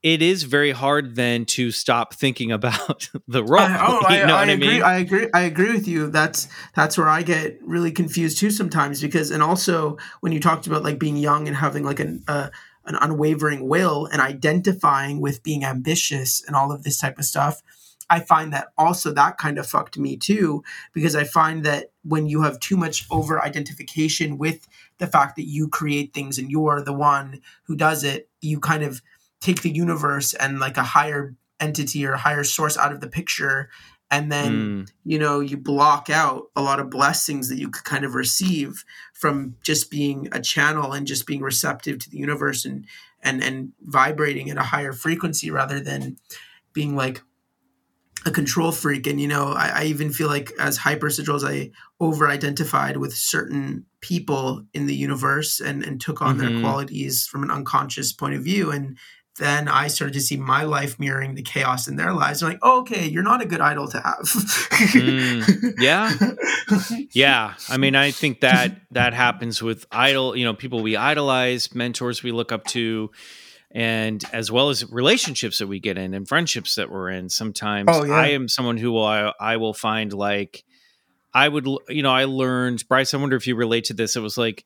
it is very hard then to stop thinking about the role. I, oh, you I, know I I agree. mean? I agree. I agree with you. That's that's where I get really confused too sometimes because, and also when you talked about like being young and having like an uh, an unwavering will and identifying with being ambitious and all of this type of stuff. I find that also that kind of fucked me too because I find that when you have too much over identification with the fact that you create things and you're the one who does it, you kind of take the universe and like a higher entity or higher source out of the picture and then Mm. you know you block out a lot of blessings that you could kind of receive from just being a channel and just being receptive to the universe and and and vibrating at a higher frequency rather than being like a control freak and you know I, I even feel like as hypersexuals i over identified with certain people in the universe and and took on Mhm. their qualities from an unconscious point of view and then i started to see my life mirroring the chaos in their lives. I'm like oh, okay you're not a good idol to have. Mm, yeah. Yeah i mean i think that that happens with idol you know people we idolize mentors we look up to and as well as relationships that we get in and friendships that we're in. Sometimes Oh, yeah. i am someone who will I, I will find like i would you know i learned bryce i wonder if you relate to this. It was like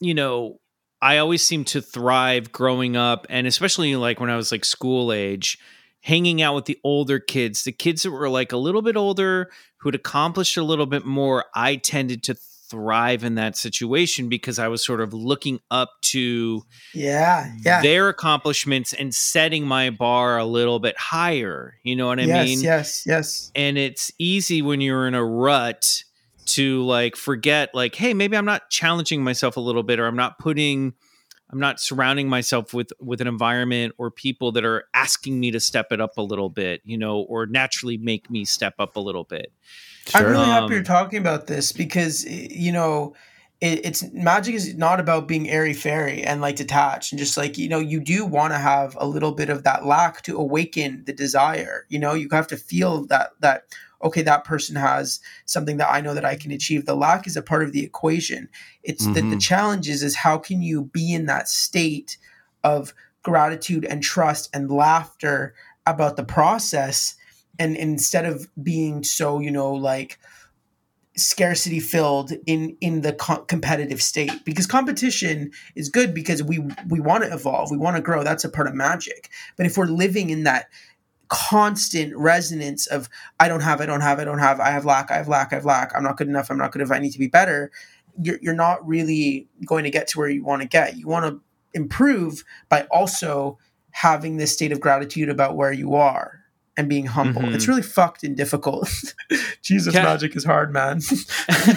you know i always seem to thrive growing up and especially like when i was like school age hanging out with the older kids, the kids that were like a little bit older, who'd accomplished a little bit more, I tended to thrive in that situation because I was sort of looking up to yeah yeah their accomplishments and setting my bar a little bit higher. You know what I yes mean? yes yes And it's easy when you're in a rut to like forget, like, hey, maybe I'm not challenging myself a little bit, or I'm not putting I'm not surrounding myself with with an environment or people that are asking me to step it up a little bit, you know, or naturally make me step up a little bit. I'm really happy Um, you're talking about this because you know it, it's magic is not about being airy fairy and like detached and just like you know you do want to have a little bit of that lack to awaken the desire. You know you have to feel that that okay that person has something that I know that I can achieve. The lack is a part of the equation. It's that the Mhm. challenge is is how can you be in that state of gratitude and trust and laughter about the process and instead of being so you know like scarcity filled in in the co- competitive state because competition is good because we we want to evolve we want to grow that's a part of magic but if we're living in that constant resonance of i don't have i don't have i don't have i have lack i have lack i have lack i'm not good enough i'm not good enough i need to be better you're, you're not really going to get to where you want to get. You want to improve by also having this state of gratitude about where you are and being humble. Mhm. it's really fucked and difficult. Jesus magic is hard man.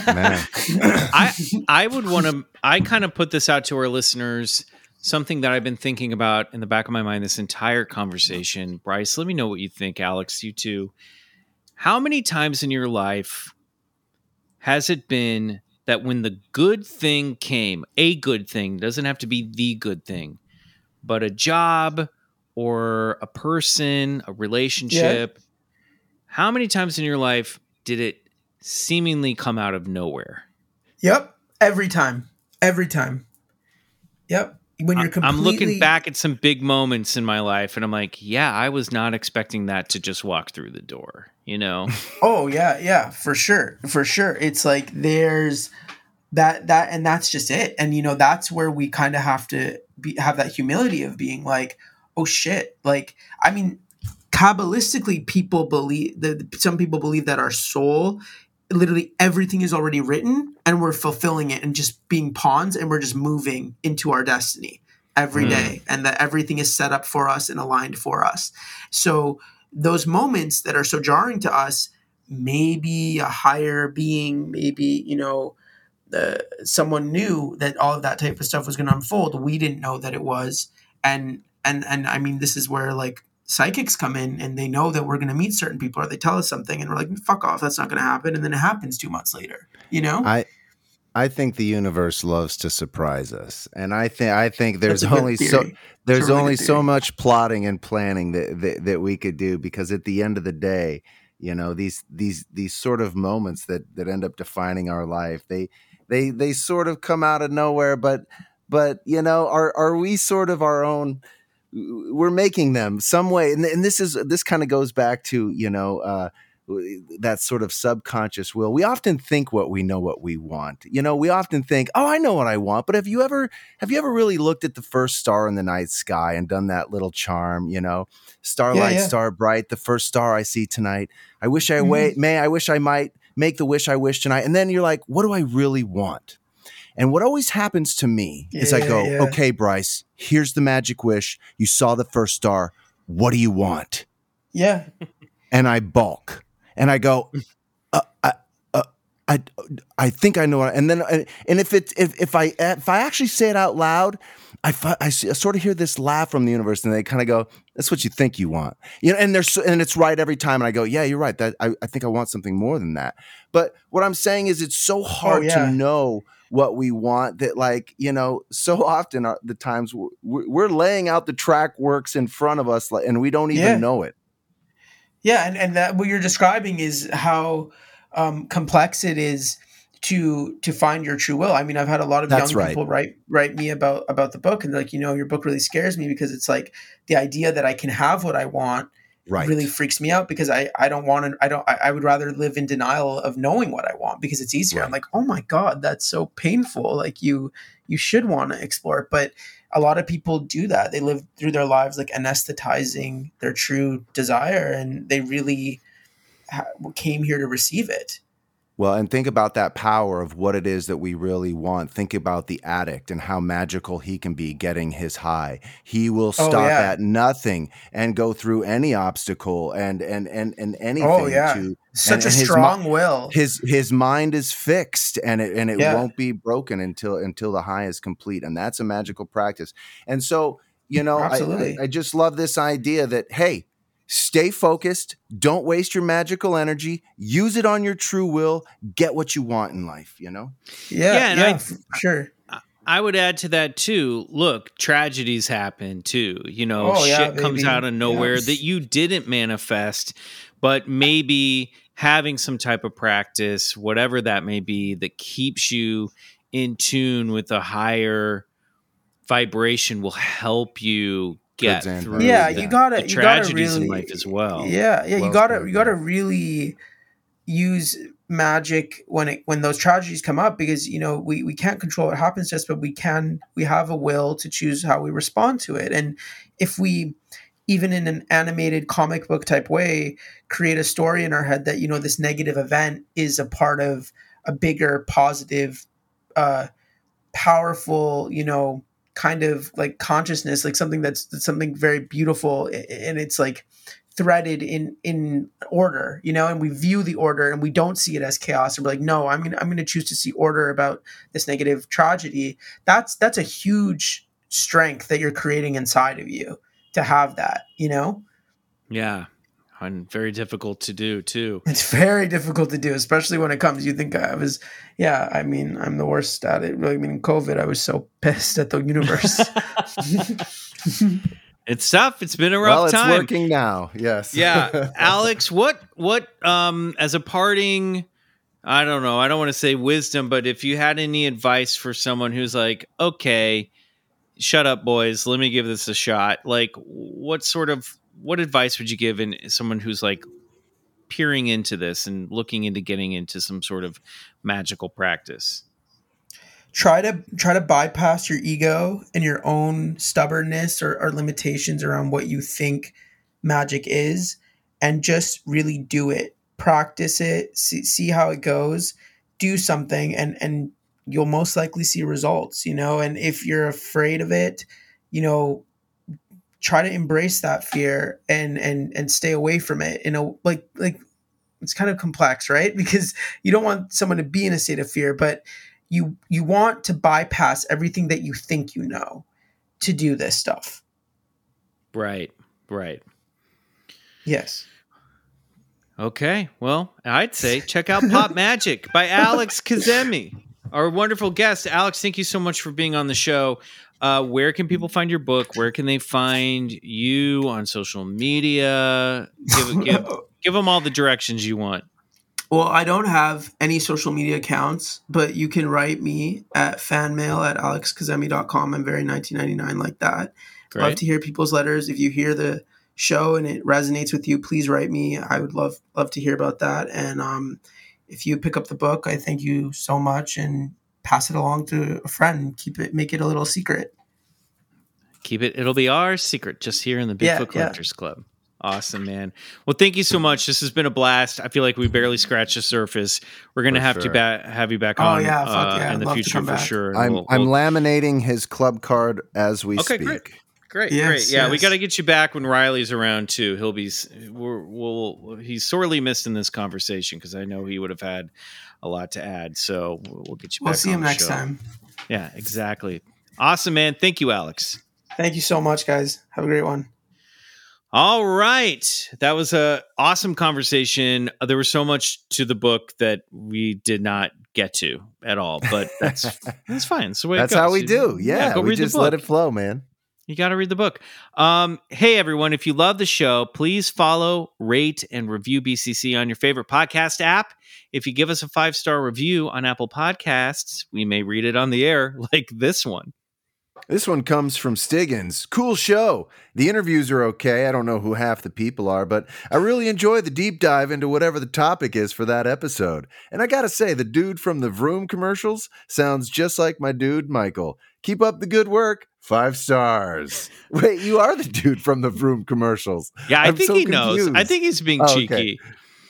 Man. I I would want to I kind of put this out to our listeners something that I've been thinking about in the back of my mind this entire conversation. Bryce, let me know what you think, Alex, you too. How many times in your life has it been that when the good thing came, a good thing doesn't have to be the good thing, but a job or a person, a relationship, how many times in your life did it seemingly come out of nowhere? Yep. Every time. Every time. Yep. When you're completely I'm looking back at some big moments in my life and I'm like, yeah, I was not expecting that to just walk through the door, you know? Oh yeah, yeah, for sure. For sure. It's like there's that that and that's just it. And you know, that's where we kind of have to be have that humility of being like, oh shit. Like, I mean, kabbalistically people believe that some people believe that our soul literally everything is already written and we're fulfilling it and just being pawns and we're just moving into our destiny every Mm. day and that everything is set up for us and aligned for us. So those moments that are so jarring to us maybe a higher being maybe you know the, someone knew that all of that type of stuff was going to unfold. We didn't know that it was. And and and i mean this is where like psychics come in and they know that we're going to meet certain people or they tell us something and we're like fuck off that's not going to happen and then it happens two months later you know? I I think the universe loves to surprise us, and I think I think there's only so there's really only so much plotting and planning that, that that we could do because at the end of the day, you know these these these sort of moments that that end up defining our life they they they sort of come out of nowhere, but but you know are are we sort of our own we're making them some way and, and this is this kind of goes back to you know uh that sort of subconscious will. We often think what we know what we want. You know we often think oh i know what i want but have you ever have you ever really looked at the first star in the night sky and done that little charm you know? Starlight yeah. star bright the first star i see tonight. I wish i Mhm. wait may i wish i might make the wish i wish tonight. And then you're like what do i really want and what always happens to me is I go, yeah. okay, Bryce, here's the magic wish. You saw the first star. What do you want? yeah And I balk and I go, uh, I, uh, I, I think I know. What, and then, uh, and if it, if, if I, if I actually say it out loud, I, I, I sort of hear this laugh from the universe, and they kind of go, "That's what you think you want," you know. And there's so, and it's right every time, and I go, "Yeah, you're right. That I, I think I want something more than that." But what I'm saying is, it's so hard Oh, yeah. to know what we want that, like, you know, so often are the times we're, we're laying out the track works in front of us, and we don't even Yeah. know it. Yeah, and, and that what you're describing is how um, complex it is to to find your true will. I mean, I've had a lot of That's young right. people write write me about about the book, and they're like, you know, your book really scares me because it's like the idea that I can have what I want Right. really freaks me out because I I don't want to I don't I, I would rather live in denial of knowing what I want because it's easier. I'm like, oh my god, that's so painful. Like you you should want to explore it, but a lot of people do that. They live through their lives like anesthetizing their true desire, and they really ha- came here to receive it. Well, and think about that power of what it is that we really want. Think about the addict and how magical he can be getting his high. He will Oh, stop yeah. at nothing and go through any obstacle and and and and oh, anything. Oh, yeah. to, Such and- a and mi- strong will. His his mind is fixed and it and it Yeah. won't be broken until until the high is complete. And that's a magical practice. And so you know, I- I, I just love this idea that hey, stay focused, don't waste your magical energy, use it on your true will, get what you want in life, you know? Yeah, Yeah, and yeah, I- f- sure. I would add to that too. Look, tragedies happen too. You know, Oh, yeah, shit comes baby. out of nowhere Yes. that you didn't manifest, but maybe having some type of practice, whatever that may be, that keeps you in tune with a higher vibration will help you get through. Yeah, the- you gotta- the you gotta tragedies in really- life as well. Yeah, yeah, you gotta you gotta really use magic when it when those tragedies come up because you know we we can't control what happens to us, but we can we have a will to choose how we respond to it, and if we even in an animated comic book type way create a story in our head that you know this negative event is a part of a bigger positive uh powerful you know kind of like consciousness like something that's, that's something very beautiful and it's like threaded in in order you know and we view the order and we don't see it as chaos and we're like no i'm gonna i'm gonna choose to see order about this negative tragedy that's that's a huge strength that you're creating inside of you to have that you know Yeah. And very difficult to do too. it's very difficult to do especially when it comes you think i was yeah i mean i'm the worst at it really I mean covid i was so pissed at the universe It's tough. It's been a rough well, it's time. working now. Yes. yeah alex what what um as a parting i don't know i don't want to say wisdom but if you had any advice for someone who's like okay shut up boys let me give this a shot like what sort of what advice would you give in someone who's like peering into this and looking into getting into some sort of magical practice? Try to try to bypass your ego and your own stubbornness or, or limitations around what you think magic is and just really do it. Practice it see, see how it goes do something and and you'll most likely see results you know? And if you're afraid of it you know try to embrace that fear and and and stay away from it you know like like it's kind of complex right because you don't want someone to be in a state of fear but you you want to bypass everything that you think you know to do this stuff right right yes Okay, well, I'd say check out Pop Magic by Alex Kazemi, our wonderful guest. Alex, thank you so much for being on the show. Uh, where can people find your book? Where can they find you on social media? Give, give, give them all the directions you want. well i don't have any social media accounts but you can write me at fanmail at alexkazemi.com i'm very 1999 like that Great. love to hear people's letters if you hear the show and it resonates with you please write me i would love love to hear about that and um, if you pick up the book i thank you so much and pass it along to a friend keep it make it a little secret Keep it. It'll be our secret just here in the Bigfoot Yeah, yeah. Collectors Club. Awesome, man. Well, thank you so much. This has been a blast. I feel like we barely scratched the surface. We're gonna For have to ba- have you back Oh, on yeah, fuck uh, yeah, in the future for back. sure. I'm we'll- I'm we'll- laminating his club card as we Okay, speak. great. Great, Yes, great. Yeah, we got to get you back when Riley's around too. He'll be we're, we'll he's sorely missed in this conversation because I know he would have had a lot to add. So we'll we'll get you. we'll back see on him the next show. time Yeah, exactly. Awesome, man. Thank you, Alex. Thank you so much, guys. Have a great one. All right. That was a awesome conversation. Uh, There was so much to the book that we did not get to at all, but that's that's fine. That's the way it That's how we do. Yeah, go we read the just let it flow, man. You got to read the book. Um, hey, everyone, if you love the show, please follow, rate, and review BCC on your favorite podcast app. If you give us a five star review on Apple Podcasts, we may read it on the air, like this one. This one comes from Stiggins. Cool show. The interviews are okay. I don't know who half the people are, but I really enjoy the deep dive into whatever the topic is for that episode. And I gotta say, the dude from the Vroom commercials sounds just like my dude, Michael. Keep up the good work. Five stars. Wait, you are the dude from the Vroom commercials. Yeah, I I'm think so he knows. I think he's being Oh, okay. cheeky.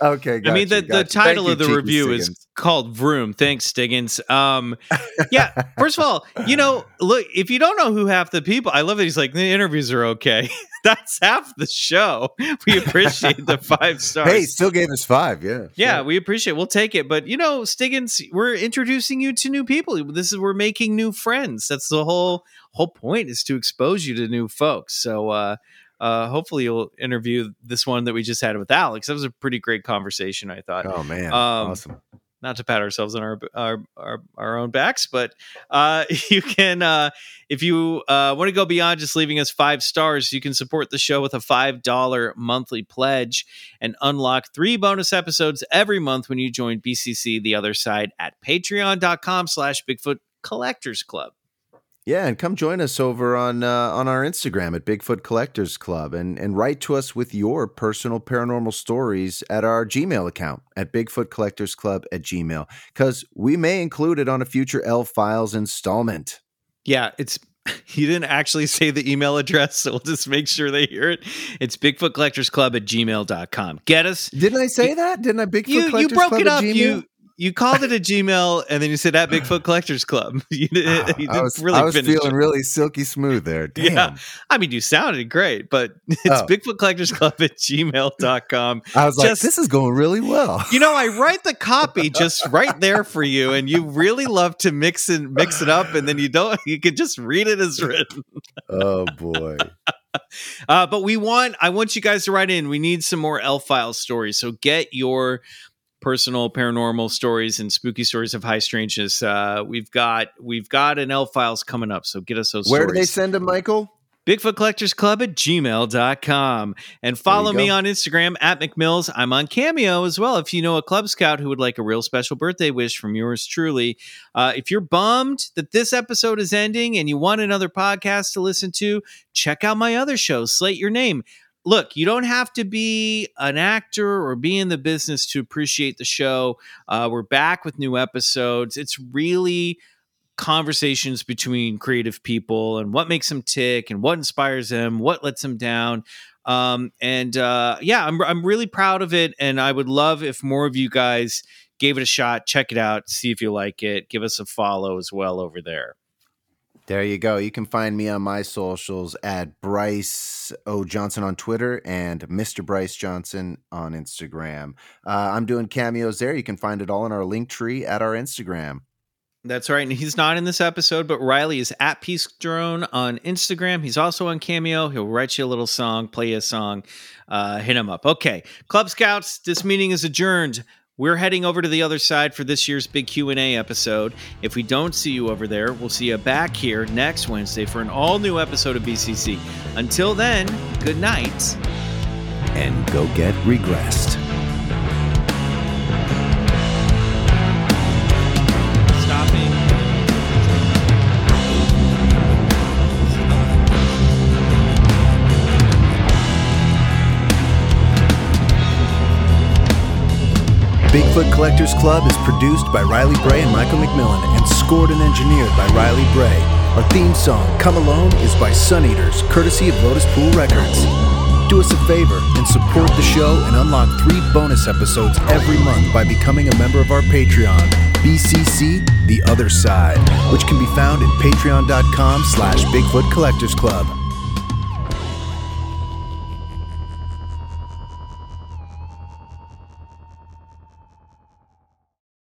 Okay, I mean, the, the title Thank of the review Stiggins. is called Vroom. Thanks, Stiggins. Um, yeah, first of all, you know, look, if you don't know who half the people, I love that he's like, the interviews are okay. That's half the show. We appreciate the five stars. Hey, still gave us five. Yeah. Yeah, we appreciate. We'll take it, but you know, Stiggins, we're introducing you to new people. This is we're making new friends. That's the whole whole point is to expose you to new folks. So, uh, uh, hopefully, you'll interview this one that we just had with Alex. That was a pretty great conversation. I thought. Oh man, Um, awesome. Not to pat ourselves on our our our, our own backs, but uh, you can uh, if you uh, want to go beyond just leaving us five stars, you can support the show with a five dollar monthly pledge and unlock three bonus episodes every month when you join BCC The Other Side at Patreon.com/slash Bigfoot Collectors Club. Yeah, and come join us over on uh, on our Instagram at Bigfoot Collectors Club, and and write to us with your personal paranormal stories at our Gmail account at Bigfoot Collectors Club at Gmail, because we may include it on a future L Files installment. Yeah, it's he didn't actually say the email address, so we'll just make sure they hear it. It's Bigfoot Collectors Club at gmail.com. Get us. Didn't I say that? Didn't I Bigfoot you, you Collectors broke Club it up. You you called it a Gmail and then you said at Bigfoot Collectors Club. you didn't, you I was, really I was feeling it. really silky smooth there. Damn. Yeah. I mean, you sounded great, but it's Oh. Bigfoot Collectors Club at gmail.com. I was like, Just- this is going really well. You know, I write the copy just right there for you, and you really love to mix and mix it up, and then you don't. You can just read it as written. oh boy. Uh, but we want, I want you guys to write in. We need some more L file stories. So get your personal paranormal stories and spooky stories of high strangeness. Uh, we've got we've got an L Files coming up. So get us those. Where do they send them, Michael? Bigfoot Collectors Club at gmail.com. And follow me on Instagram at McMills. I'm on Cameo as well. If you know a Club Scout who would like a real special birthday wish from yours truly, uh, if you're bummed that this episode is ending and you want another podcast to listen to, check out my other show, Slate Your Name. Look, you don't have to be an actor or be in the business to appreciate the show. Uh, we're back with new episodes. It's really conversations between creative people and what makes them tick and what inspires them, what lets them down. Um, and uh, yeah, I'm I'm really proud of it, and I would love if more of you guys gave it a shot, check it out, see if you like it, give us a follow as well over there. There you go. You can find me on my socials at Bryce O Johnson on Twitter and Mr. Bryce Johnson on Instagram. Uh, I'm doing cameos there. You can find it all in our link tree at our Instagram. That's right. And he's not in this episode, but Riley is at Peace Drone on Instagram. He's also on Cameo. He'll write you a little song, play you a song, uh, hit him up. Okay, Club Scouts, this meeting is adjourned. We're heading over to the other side for this year's big Q&A episode. If we don't see you over there, we'll see you back here next Wednesday for an all-new episode of BCC. Until then, good night. And go get regressed. Bigfoot Collectors Club is produced by Riley Bray and Michael McMillian and scored and engineered by Riley Bray. Our theme song, Come Alone, is by Sun Eaters, courtesy of Lotus Pool Records. Do us a favor and support the show and unlock three bonus episodes every month by becoming a member of our Patreon, BCC The Other Side, which can be found at patreon.com slash Bigfoot Collectors Club.